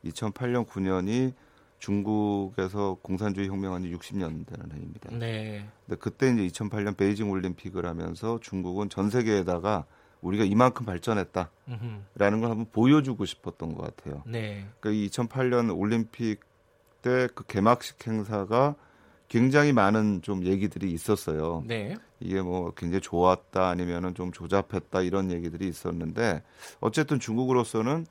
2008년 9년이 중국에서 공산주의 혁명한 지 60년 되는 해입니다. 네. 근데 그때 이제 2008년 베이징 올림픽을 하면서 중국은 전 세계에다가 우리가 이만큼 발전했다라는 걸 한번 보여주고 싶었던 것 같아요. 네. 그러니까 2008년 올림픽 때 그 개막식 행사가 굉장히 많은 좀 얘기들이 있었어요. 네. 이게 뭐 굉장히 좋았다 아니면은 좀 조잡했다 이런 얘기들이 있었는데 어쨌든 중국으로서는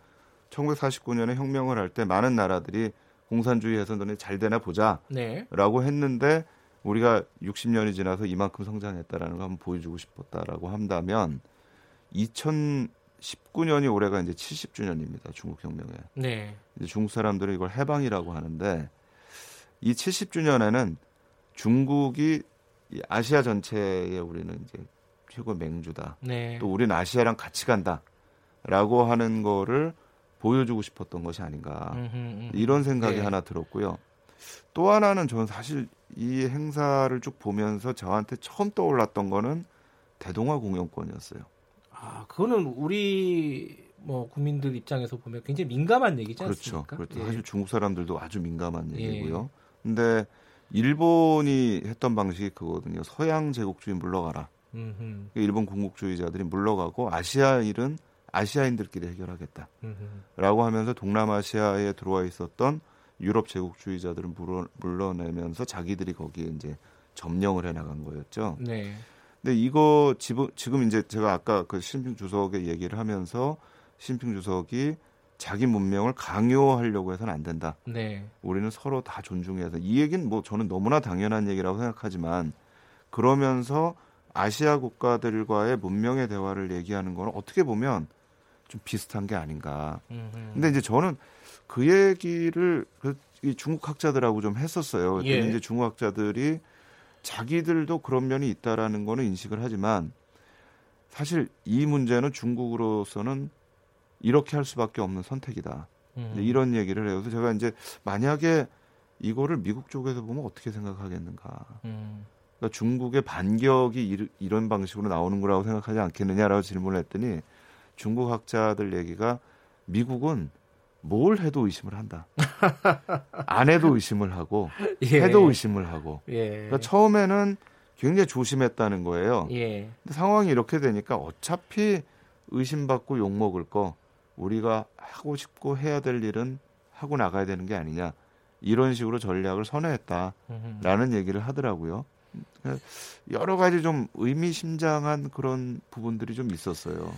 1949년에 혁명을 할 때 많은 나라들이 공산주의에서 너네 잘 되나 보자라고 네. 했는데 우리가 60년이 지나서 이만큼 성장했다라는 거 한번 보여주고 싶었다라고 한다면 2019년이 올해가 이제 70주년입니다. 중국 혁명에. 네. 이제 중국 사람들은 이걸 해방이라고 하는데 이 70주년에는 중국이 아시아 전체에 우리는 이제 최고 맹주다. 네. 또 우리는 아시아랑 같이 간다라고 하는 거를 보여주고 싶었던 것이 아닌가 음흠, 음. 이런 생각이 네. 하나 들었고요. 또 하나는 저는 사실 이 행사를 쭉 보면서 저한테 처음 떠올랐던 거는 대동아 공연권이었어요. 아, 그거는 우리 뭐 국민들 입장에서 보면 굉장히 민감한 얘기지 그렇죠. 않습니까? 그렇죠. 예. 사실 중국 사람들도 아주 민감한 예. 얘기고요. 예. 근데 일본이 했던 방식이 그거거든요. 서양 제국주의 물러가라. 음흠. 일본 군국주의자들이 물러가고 아시아 일은 아시아인들끼리 해결하겠다 라고 하면서 동남아시아에 들어와 있었던 유럽 제국주의자들은 물러, 물러내면서 자기들이 거기에 이제 점령을 해 나간 거였죠. 네. 근데 이거 지금 지금 이제 제가 아까 그 시진핑 주석의 얘기를 하면서 시진핑 주석이 자기 문명을 강요하려고 해서는 안 된다. 네. 우리는 서로 다 존중해서 이 얘기는 뭐 저는 너무나 당연한 얘기라고 생각하지만 그러면서 아시아 국가들과의 문명의 대화를 얘기하는 거는 어떻게 보면 좀 비슷한 게 아닌가. 근데 이제 저는 그 얘기를 그 중국 학자들하고 좀 했었어요. 예. 이제 중국 학자들이 자기들도 그런 면이 있다라는 거는 인식을 하지만 사실 이 문제는 중국으로서는 이렇게 할 수밖에 없는 선택이다. 음. 이런 얘기를 해요. 그래서 제가 이제 만약에 이거를 미국 쪽에서 보면 어떻게 생각하겠는가. 음. 그러니까 중국의 반격이 이, 런 방식으로 나오는 거라고 생각하지 않겠느냐라고 질문을 했더니 중국 학자들 얘기가 미국은 뭘 해도 의심을 한다. 안 해도 의심을 하고 예. 해도 의심을 하고. 예. 그러니까 처음에는 굉장히 조심했다는 거예요. 예. 근데 상황이 이렇게 되니까 어차피 의심받고 욕 먹을 거 우리가 하고 싶고 해야 될 일은 하고 나가야 되는 게 아니냐 이런 식으로 전략을 선회했다라는 얘기를 하더라고요. 여러 가지 좀 의미심장한 그런 부분들이 좀 있었어요.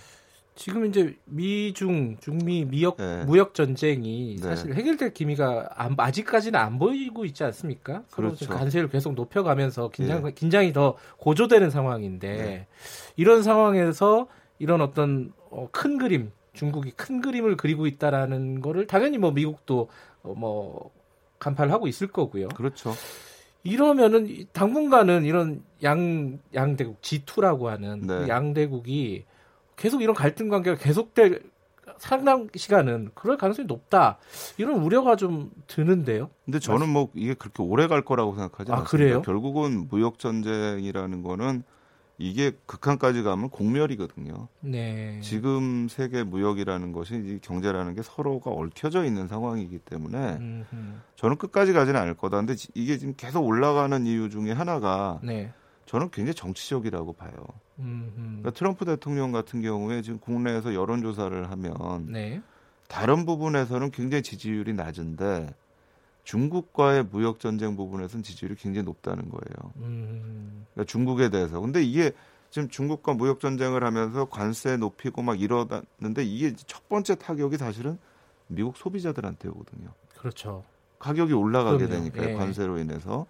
지금 이제 미중 중미 미역 네. 무역 전쟁이 네. 사실 해결될 기미가 안, 아직까지는 안 보이고 있지 않습니까? 그렇죠. 관세를 계속 높여가면서 긴장 네. 긴장이 더 고조되는 상황인데 네. 이런 상황에서 이런 어떤 어, 큰 그림 중국이 큰 그림을 그리고 있다라는 거를 당연히 뭐 미국도 어, 뭐 간파를 하고 있을 거고요. 그렇죠. 이러면은 당분간은 이런 양 양대국 G2라고 하는 네. 그 양대국이 계속 이런 갈등 관계가 계속될 상당 시간은 그럴 가능성이 높다. 이런 우려가 좀 드는데요. 근데 저는 뭐 이게 그렇게 오래 갈 거라고 생각하지 아, 않습니다. 그래요? 결국은 무역 전쟁이라는 거는 이게 극한까지 가면 공멸이거든요. 네. 지금 세계 무역이라는 것이 이 경제라는 게 서로가 얽혀져 있는 상황이기 때문에 음흠. 저는 끝까지 가지는 않을 거다. 근데 이게 지금 계속 올라가는 이유 중에 하나가 네. 저는 굉장히 정치적이라고 봐요. 그러니까 트럼프 대통령 같은 경우에 지금 국내에서 여론조사를 하면 네. 다른 부분에서는 굉장히 지지율이 낮은데 중국과의 무역 전쟁 부분에서는 지지율이 굉장히 높다는 거예요. 음. 그러니까 중국에 대해서. 근데 이게 지금 중국과 무역 전쟁을 하면서 관세 높이고 막 이러는데 이게 첫 번째 타격이 사실은 미국 소비자들한테 오거든요. 그렇죠. 가격이 올라가게 그럼요. 되니까 예. 관세로 인해서.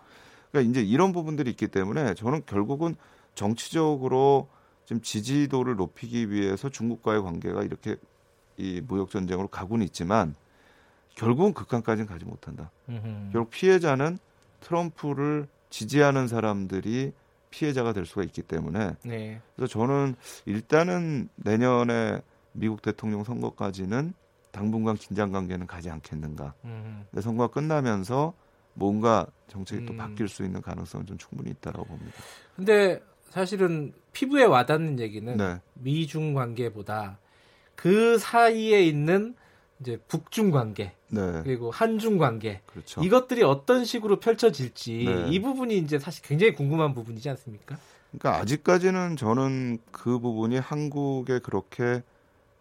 그러니까 이제 이런 부분들이 있기 때문에 저는 결국은 정치적으로 지금 지지도를 높이기 위해서 중국과의 관계가 이렇게 이 무역 전쟁으로 가고는 있지만 결국은 극한까지는 가지 못한다. 음흠. 결국 피해자는 트럼프를 지지하는 사람들이 피해자가 될 수가 있기 때문에 네. 그래서 저는 일단은 내년에 미국 대통령 선거까지는 당분간 긴장 관계는 가지 않겠는가. 음. 선거가 끝나면서 뭔가 정책이 음. 또 바뀔 수 있는 가능성은 좀 충분히 있다고 봅니다. 근데 사실은 피부에 와닿는 얘기는 네. 미중 관계보다 그 사이에 있는 이제 북중 관계 네. 그리고 한중 관계 그렇죠. 이것들이 어떤 식으로 펼쳐질지 네. 이 부분이 이제 사실 굉장히 궁금한 부분이지 않습니까? 그러니까 아직까지는 저는 그 부분이 한국에 그렇게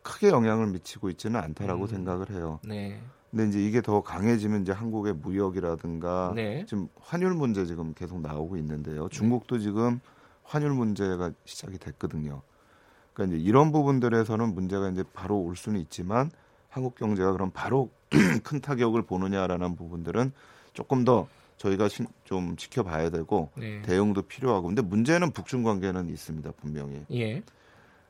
크게 영향을 미치고 있지는 않다라고 음. 생각을 해요. 네. 근데 이제 이게 더 강해지면 이제 한국의 무역이라든가 네. 지금 환율 문제 지금 계속 나오고 있는데요. 중국도 지금 환율 문제가 시작이 됐거든요. 그러니까 이제 이런 부분들에서는 문제가 이제 바로 올 수는 있지만 한국 경제가 그럼 바로 큰 타격을 보느냐라는 부분들은 조금 더 저희가 좀 지켜봐야 되고 네. 대응도 필요하고 근데 문제는 북중 관계는 있습니다 분명히. 예.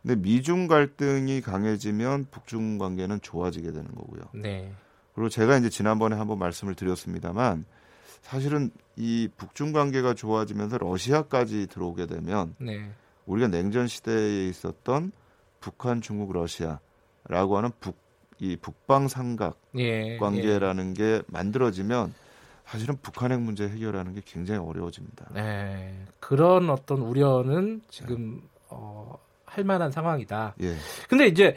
근데 미중 갈등이 강해지면 북중 관계는 좋아지게 되는 거고요. 네. 그리고 제가 이제 지난번에 한번 말씀을 드렸습니다만 사실은 이 북중 관계가 좋아지면서 러시아까지 들어오게 되면 네. 우리가 냉전 시대에 있었던 북한, 중국, 러시아라고 하는 북 이 북방 삼각 예, 관계라는 예. 게 만들어지면 사실은 북한 핵 문제 해결하는 게 굉장히 어려워집니다. 네, 그런 어떤 우려는 지금 네. 어, 할 만한 상황이다. 예. 근데 이제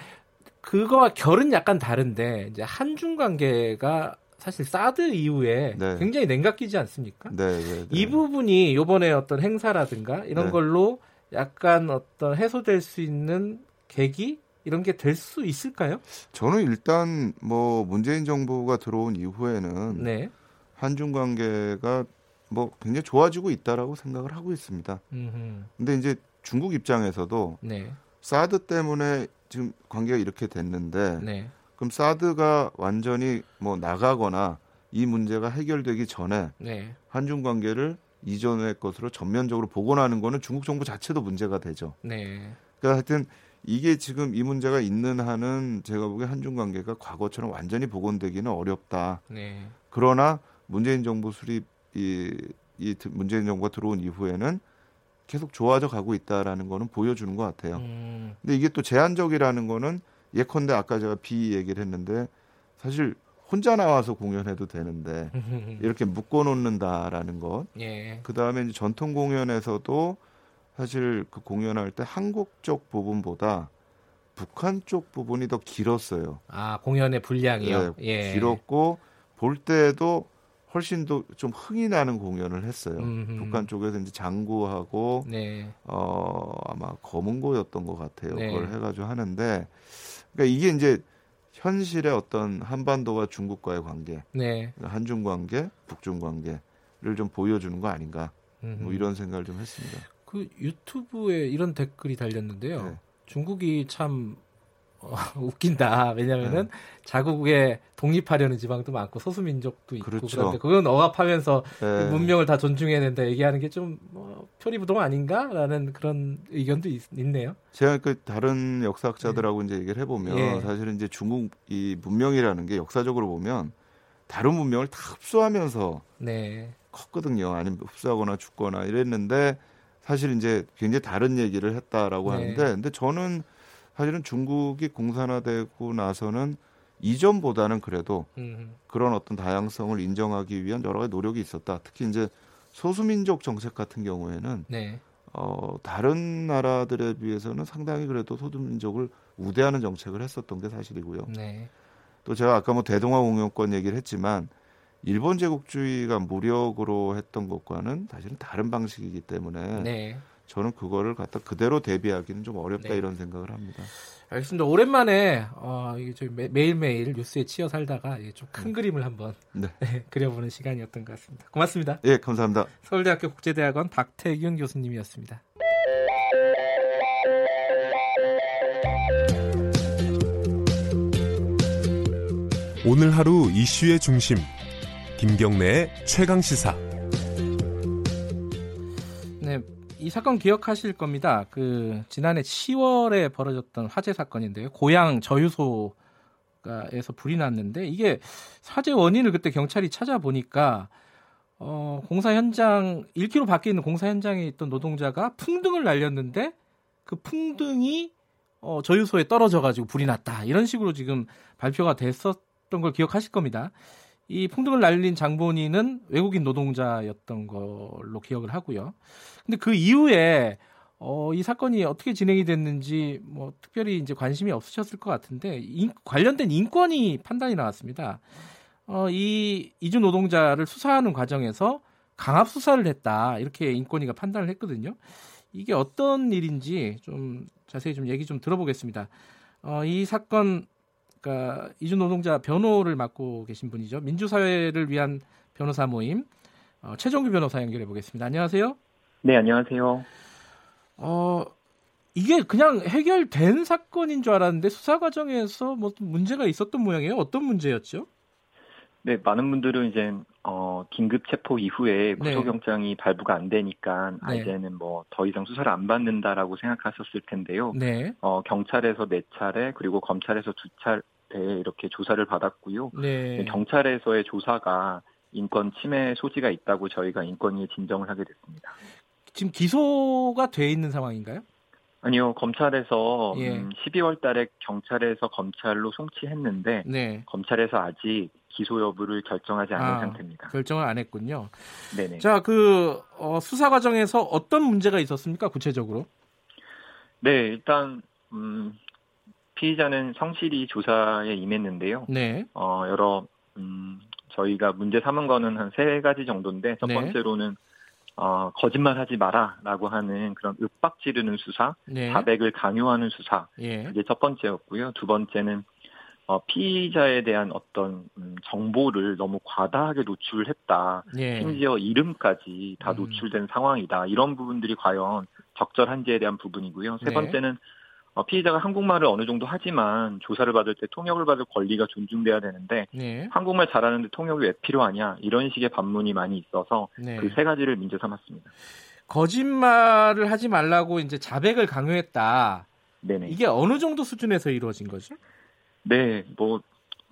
그거와 결은 약간 다른데 이제 한중 관계가 사실 사드 이후에 네. 굉장히 냉각기지 않습니까? 네, 네, 네. 이 부분이 이번에 어떤 행사라든가 이런 네. 걸로 약간 어떤 해소될 수 있는 계기 이런 게 될 수 있을까요? 저는 일단 뭐 문재인 정부가 들어온 이후에는 네. 한중 관계가 뭐 굉장히 좋아지고 있다라고 생각을 하고 있습니다. 음흠. 근데 이제 중국 입장에서도 네. 사드 때문에 지금 관계가 이렇게 됐는데 네. 그럼 사드가 완전히 뭐 나가거나 이 문제가 해결되기 전에 네. 한중 관계를 이전의 것으로 전면적으로 복원하는 거는 중국 정부 자체도 문제가 되죠. 네. 그러니까 하여튼 이게 지금 이 문제가 있는 한은 제가 보기에 한중 관계가 과거처럼 완전히 복원되기는 어렵다. 네. 그러나 문재인 정부 수립 이, 이 문재인 정부가 들어온 이후에는 계속 좋아져 가고 있다라는 거는 보여주는 것 같아요. 음. 근데 이게 또 제한적이라는 거는 예컨대 아까 제가 비 얘기를 했는데 사실 혼자 나와서 공연해도 되는데 이렇게 묶어 놓는다라는 것. 예. 그다음에 이제 전통 공연에서도 사실 그 공연할 때 한국 쪽 부분보다 북한 쪽 부분이 더 길었어요. 아 공연의 분량이요. 네, 예. 길었고 볼 때도 훨씬 더 좀 흥이 나는 공연을 했어요. 음흠. 북한 쪽에서 이제 장구하고 네. 어 아마 검은고였던 것 같아요. 네. 그걸 해가지고 하는데 그러니까 이게 이제 현실의 어떤 한반도와 중국과의 관계, 네. 한중 관계, 북중 관계를 좀 보여주는 거 아닌가 뭐 이런 생각을 좀 했습니다. 그 유튜브에 이런 댓글이 달렸는데요. 네. 중국이 참 어, 웃긴다. 왜냐면은 네. 자국에 독립하려는 지방도 많고 소수 민족도 있고 그렇죠. 그런데 그건 억압하면서 네. 문명을 다 존중해야 된다 얘기하는 게좀 뭐, 표리부동 아닌가라는 그런 의견도 있, 네요 제가 그 다른 역사학자들하고 네. 이제 얘기를 해보면 예. 사실은 이제 중국 이 문명이라는 게 역사적으로 보면 다른 문명을 다 흡수하면서 네. 컸거든요. 아니면 흡수하거나 죽거나 이랬는데 사실 이제 굉장히 다른 얘기를 했다라고 네. 하는데 근데 저는 사실은 중국이 공산화되고 나서는 이전보다는 그래도 음. 그런 어떤 다양성을 인정하기 위한 여러 가지 노력이 있었다. 특히 이제 소수민족 정책 같은 경우에는 네. 어, 다른 나라들에 비해서는 상당히 그래도 소수민족을 우대하는 정책을 했었던 게 사실이고요. 네. 또 제가 아까 뭐 대동아 공영권 얘기를 했지만 일본 제국주의가 무력으로 했던 것과는 사실은 다른 방식이기 때문에 네. 저는 그거를 갖다 그대로 대비하기는 좀 어렵다 네. 이런 생각을 합니다. 알겠습니다. 오랜만에 어, 이게 좀 매일 매일 뉴스에 치여 살다가 좀큰 네. 그림을 한번 네. 그려보는 시간이었던 것 같습니다. 고맙습니다. 예, 감사합니다. 서울대학교 국제대학원 박태균 교수님이었습니다. 오늘 하루 이슈의 중심 김경래의 최강 시사. 이 사건 기억하실 겁니다. 그 지난해 10월에 벌어졌던 화재 사건인데요. 고향 저유소에서 불이 났는데 이게 화재 원인을 그때 경찰이 찾아보니까 어, 공사 현장 1km 밖에 있는 공사 현장에 있던 노동자가 풍등을 날렸는데 그 풍등이 어, 저유소에 떨어져 가지고 불이 났다. 이런 식으로 지금 발표가 됐었던 걸 기억하실 겁니다. 이 풍등을 날린 장본인은 외국인 노동자였던 걸로 기억을 하고요. 근데 그 이후에 어, 이 사건이 어떻게 진행이 됐는지 뭐 특별히 이제 관심이 없으셨을 것 같은데 인, 관련된 인권이 판단이 나왔습니다. 어, 이 이주 노동자를 수사하는 과정에서 강압 수사를 했다 이렇게 인권위가 판단을 했거든요. 이게 어떤 일인지 좀 자세히 좀 얘기 좀 들어보겠습니다. 어, 이 사건 그러니까 이주 노동자 변호를 맡고 계신 분이죠. 민주사회를 위한 변호사 모임 어, 최종규 변호사 연결해 보겠습니다. 안녕하세요. 네, 안녕하세요. 어, 이게 그냥 해결된 사건인 줄 알았는데 수사 과정에서 뭐 문제가 있었던 모양이에요. 어떤 문제였죠? 네, 많은 분들은 이제 어, 긴급 체포 이후에 구속영장이 네. 발부가 안 되니까 아, 네. 이제는 뭐 더 이상 수사를 안 받는다라고 생각하셨을 텐데요. 네. 어, 경찰에서 네 차례 그리고 검찰에서 두 차례 이렇게 조사를 받았고요. 네. 경찰에서의 조사가 인권 침해 소지가 있다고 저희가 인권위에 진정을 하게 됐습니다. 지금 기소가 돼 있는 상황인가요? 아니요, 검찰에서 예. 음, 12월 달에 경찰에서 검찰로 송치했는데 네. 검찰에서 아직 기소 여부를 결정하지 않은 아, 상태입니다. 결정을 안 했군요. 네네. 자, 그 어, 수사 과정에서 어떤 문제가 있었습니까? 구체적으로? 네, 일단 음, 피의자는 성실히 조사에 임했는데요. 네. 어, 여러 음, 저희가 문제 삼은 거는 한 세 가지 정도인데 첫 네. 번째로는 어, 거짓말하지 마라라고 하는 그런 윽박 지르는 수사, 네. 자백을 강요하는 수사 예. 이게 첫 번째였고요. 두 번째는 어, 피의자에 대한 어떤 음, 정보를 너무 과다하게 노출했다. 예. 심지어 이름까지 다 음. 노출된 음. 상황이다. 이런 부분들이 과연 적절한지에 대한 부분이고요. 세 네. 번째는 어, 피의자가 한국말을 어느 정도 하지만 조사를 받을 때 통역을 받을 권리가 존중돼야 되는데 네. 한국말 잘하는데 통역이 왜 필요하냐 이런 식의 반문이 많이 있어서 네. 그세 가지를 문제 삼았습니다. 거짓말을 하지 말라고 이제 자백을 강요했다. 네네. 이게 어느 정도 수준에서 이루어진 거죠? 네, 뭐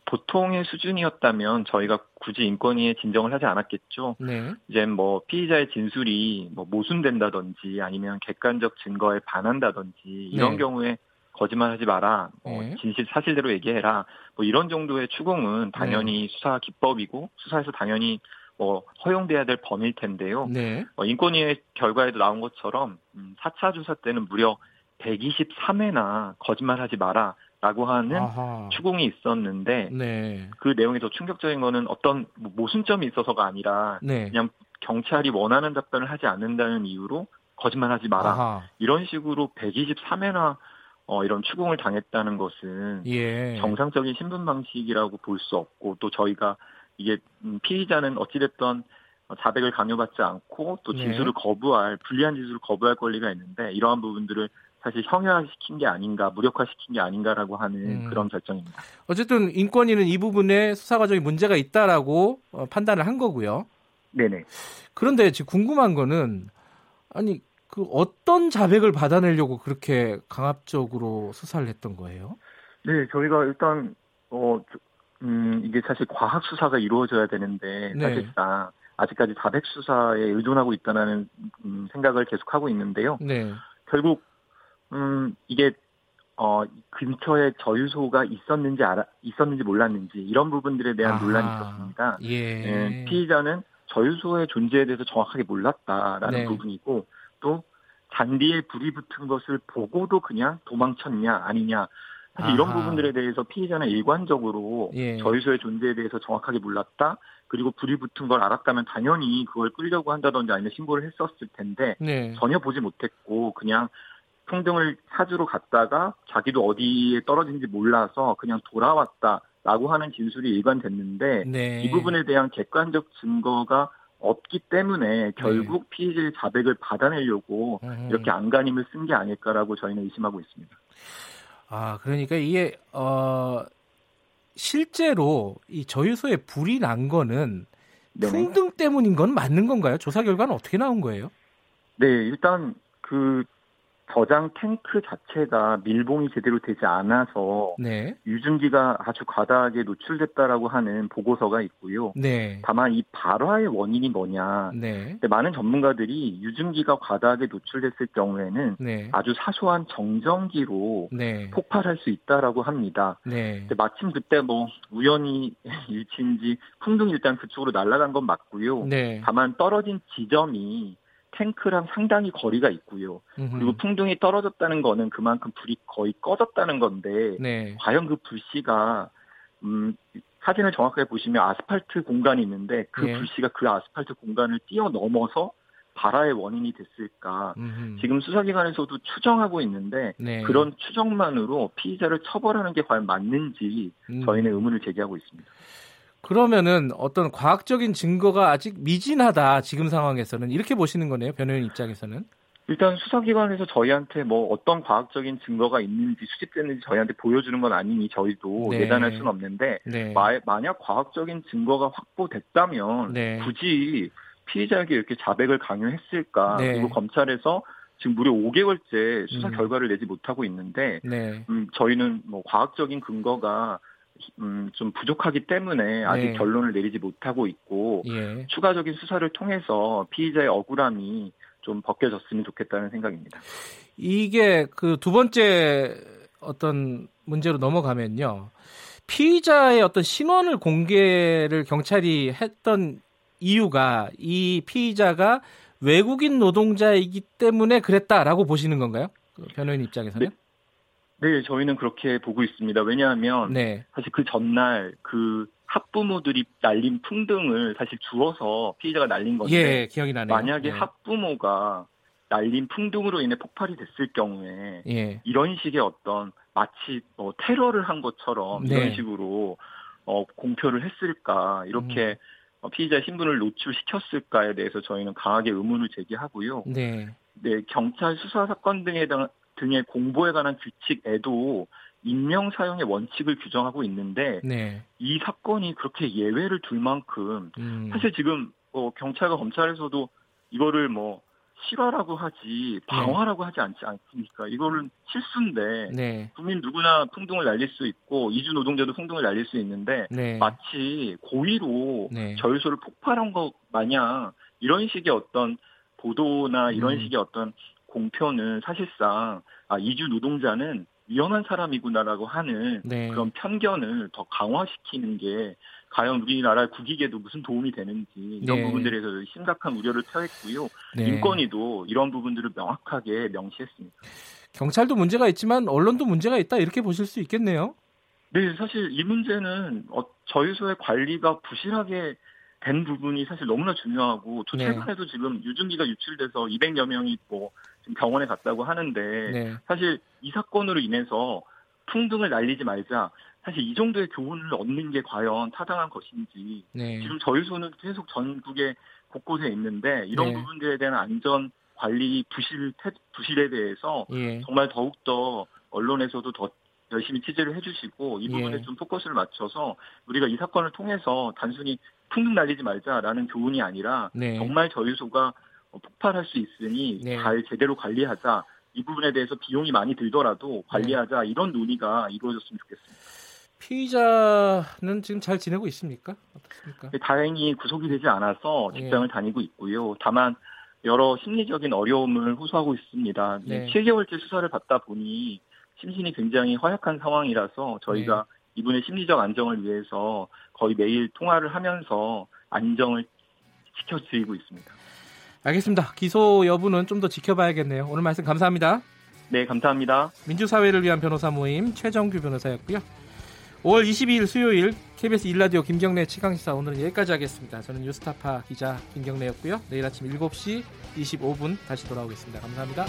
보통의 수준이었다면 저희가 굳이 인권위에 진정을 하지 않았겠죠. 네. 이제 뭐 피의자의 진술이 뭐 모순된다든지 아니면 객관적 증거에 반한다든지 이런 네. 경우에 거짓말하지 마라, 뭐 네. 진실 사실대로 얘기해라, 뭐 이런 정도의 추궁은 당연히 네. 수사 기법이고 수사에서 당연히 뭐 허용돼야 될 범위일 텐데요. 네. 어, 인권위의 결과에도 나온 것처럼 음, 4차 조사 때는 무려 123회나 거짓말하지 마라. 라고 하는 아하. 추궁이 있었는데 네. 그 내용이 더 충격적인 거는 어떤 뭐 모순점이 있어서가 아니라 네. 그냥 경찰이 원하는 답변을 하지 않는다는 이유로 거짓말하지 마라 아하. 이런 식으로 123회나 어, 이런 추궁을 당했다는 것은 예. 정상적인 신분 방식이라고 볼 수 없고 또 저희가 이게 음, 피의자는 어찌됐던 자백을 강요받지 않고 또 네. 진술을 네. 거부할 불리한 진술을 거부할 권리가 있는데 이러한 부분들을 사실 형해화시킨 게 아닌가, 무력화시킨 게 아닌가라고 하는 음. 그런 결정입니다. 어쨌든 인권위는 이 부분에 수사 과정에 문제가 있다라고 어, 판단을 한 거고요. 네네. 그런데 지금 궁금한 거는 아니 그 어떤 자백을 받아내려고 그렇게 강압적으로 수사를 했던 거예요? 네, 저희가 일단 어 음, 이게 사실 과학 수사가 이루어져야 되는데 네. 사실상 아직까지 자백 수사에 의존하고 있다는 음, 생각을 계속하고 있는데요. 네. 결국 음, 이게 어, 근처에 저유소가 있었는지 알아, 있었는지 몰랐는지 이런 부분들에 대한 아, 논란이 있었습니다. 예. 예. 피의자는 저유소의 존재에 대해서 정확하게 몰랐다라는 네. 부분이고 또 잔디에 불이 붙은 것을 보고도 그냥 도망쳤냐 아니냐 사실 이런 부분들에 대해서 피의자는 일관적으로 예. 저유소의 존재에 대해서 정확하게 몰랐다. 그리고 불이 붙은 걸 알았다면 당연히 그걸 끌려고 한다든지 아니면 신고를 했었을 텐데 네. 전혀 보지 못했고 그냥 풍등을 찾으러 갔다가 자기도 어디에 떨어진지 몰라서 그냥 돌아왔다라고 하는 진술이 일관됐는데 네. 이 부분에 대한 객관적 증거가 없기 때문에 결국 네. 피의자의 자백을 받아내려고 음. 이렇게 안간힘을 쓴 게 아닐까라고 저희는 의심하고 있습니다. 아 그러니까 이게 어 실제로 이 저유소에 불이 난 거는 네네. 풍등 때문인 건 맞는 건가요? 조사 결과는 어떻게 나온 거예요? 네, 일단 그 저장 탱크 자체가 밀봉이 제대로 되지 않아서 네. 유증기가 아주 과다하게 노출됐다라고 하는 보고서가 있고요. 네. 다만 이 발화의 원인이 뭐냐. 네. 많은 전문가들이 유증기가 과다하게 노출됐을 경우에는 네. 아주 사소한 정전기로 네. 폭발할 수 있다라고 합니다. 네. 마침 그때 뭐 우연히 일치인지 풍등이 일단 그쪽으로 날아간 건 맞고요. 다만 떨어진 지점이 탱크랑 상당히 거리가 있고요. 음흠. 그리고 풍등이 떨어졌다는 거는 그만큼 불이 거의 꺼졌다는 건데 네. 과연 그 불씨가 음 사진을 정확하게 보시면 아스팔트 공간이 있는데 그 네. 불씨가 그 아스팔트 공간을 뛰어넘어서 발화의 원인이 됐을까? 음흠. 지금 수사기관에서도 추정하고 있는데 네. 그런 추정만으로 피의자를 처벌하는 게 과연 맞는지 음. 저희는 의문을 제기하고 있습니다. 그러면은 어떤 과학적인 증거가 아직 미진하다 지금 상황에서는 이렇게 보시는 거네요 변호인 입장에서는 일단 수사기관에서 저희한테 뭐 어떤 과학적인 증거가 있는지 수집됐는지 저희한테 보여주는 건 아니니 저희도 네. 예단할 수는 없는데 네. 마, 만약 과학적인 증거가 확보됐다면 네. 굳이 피의자에게 이렇게 자백을 강요했을까 네. 그리고 검찰에서 지금 무려 5개월째 수사 음. 결과를 내지 못하고 있는데 네. 음, 저희는 뭐 과학적인 근거가 음, 좀 부족하기 때문에 아직 네. 결론을 내리지 못하고 있고 예. 추가적인 수사를 통해서 피의자의 억울함이 좀 벗겨졌으면 좋겠다는 생각입니다. 이게 그 두 번째 어떤 문제로 넘어가면요. 피의자의 어떤 신원을 공개를 경찰이 했던 이유가 이 피의자가 외국인 노동자이기 때문에 그랬다라고 보시는 건가요? 그 변호인 입장에서는? 네. 네, 저희는 그렇게 보고 있습니다. 왜냐하면 네. 사실 그 전날 그 학부모들이 날린 풍등을 사실 주어서 피의자가 날린 건데 예, 기억이 나네요. 만약에 네. 학부모가 날린 풍등으로 인해 폭발이 됐을 경우에 예. 이런 식의 어떤 마치 뭐 테러를 한 것처럼 네. 이런 식으로 어, 공표를 했을까 이렇게 음. 어, 피의자 신분을 노출시켰을까에 대해서 저희는 강하게 의문을 제기하고요. 네. 네, 경찰 수사 사건 등에 등의 공보에 관한 규칙에도 인명 사용의 원칙을 규정하고 있는데 네. 이 사건이 그렇게 예외를 둘 만큼 음. 사실 지금 뭐 경찰과 검찰에서도 이거를 뭐 실화라고 하지 방화라고 네. 하지 않지 않습니까? 이거는 실수인데 네. 국민 누구나 풍등을 날릴 수 있고 이주 노동자도 풍등을 날릴 수 있는데 네. 마치 고의로 네. 저유소를 폭발한 것 마냥 이런 식의 어떤 보도나 이런 음. 식의 어떤 공표는 사실상 아 이주 노동자는 위험한 사람이구나라고 하는 네. 그런 편견을 더 강화시키는 게 과연 우리나라 국익에도 무슨 도움이 되는지 이런 네. 부분들에 서 심각한 우려를 표했고요. 네. 인권위도 이런 부분들을 명확하게 명시했습니다. 경찰도 문제가 있지만 언론도 문제가 있다 이렇게 보실 수 있겠네요. 네, 사실 이 문제는 어, 저희소의 관리가 부실하게 된 부분이 사실 너무나 중요하고 또 네. 최근에도 네. 지금 유증기가 유출돼서 200여 명이 뭐 병원에 갔다고 하는데 네. 사실 이 사건으로 인해서 풍등을 날리지 말자. 사실 이 정도의 교훈을 얻는 게 과연 타당한 것인지 네. 지금 저희소는 계속 전국에 곳곳에 있는데 이런 네. 부분들에 대한 안전 관리 부실 부실에 대해서 예. 정말 더욱 더 언론에서도 더 열심히 취재를 해주시고 이 부분에 예. 좀 포커스를 맞춰서 우리가 이 사건을 통해서 단순히 풍등 날리지 말자라는 교훈이 아니라 네. 정말 저희소가 폭발할 수 있으니 네. 잘 제대로 관리하자 이 부분에 대해서 비용이 많이 들더라도 관리하자 네. 이런 논의가 이루어졌으면 좋겠습니다. 피의자는 지금 잘 지내고 있습니까? 어떻습니까? 네, 다행히 구속이 되지 않아서 직장을 예. 다니고 있고요. 다만 여러 심리적인 어려움을 호소하고 있습니다. 네. 7개월째 수사를 받다 보니 심신이 굉장히 허약한 상황이라서 저희가 네. 이분의 심리적 안정을 위해서 거의 매일 통화를 하면서 안정을 지켜드리고 있습니다. 알겠습니다. 기소 여부는 좀 더 지켜봐야겠네요. 오늘 말씀 감사합니다. 네, 감사합니다. 민주사회를 위한 변호사 모임 최정규 변호사였고요. 5월 22일 수요일 KBS 일라디오 김경래 치강시사 오늘은 여기까지 하겠습니다. 저는 뉴스타파 기자 김경래였고요. 내일 아침 7시 25분 다시 돌아오겠습니다. 감사합니다.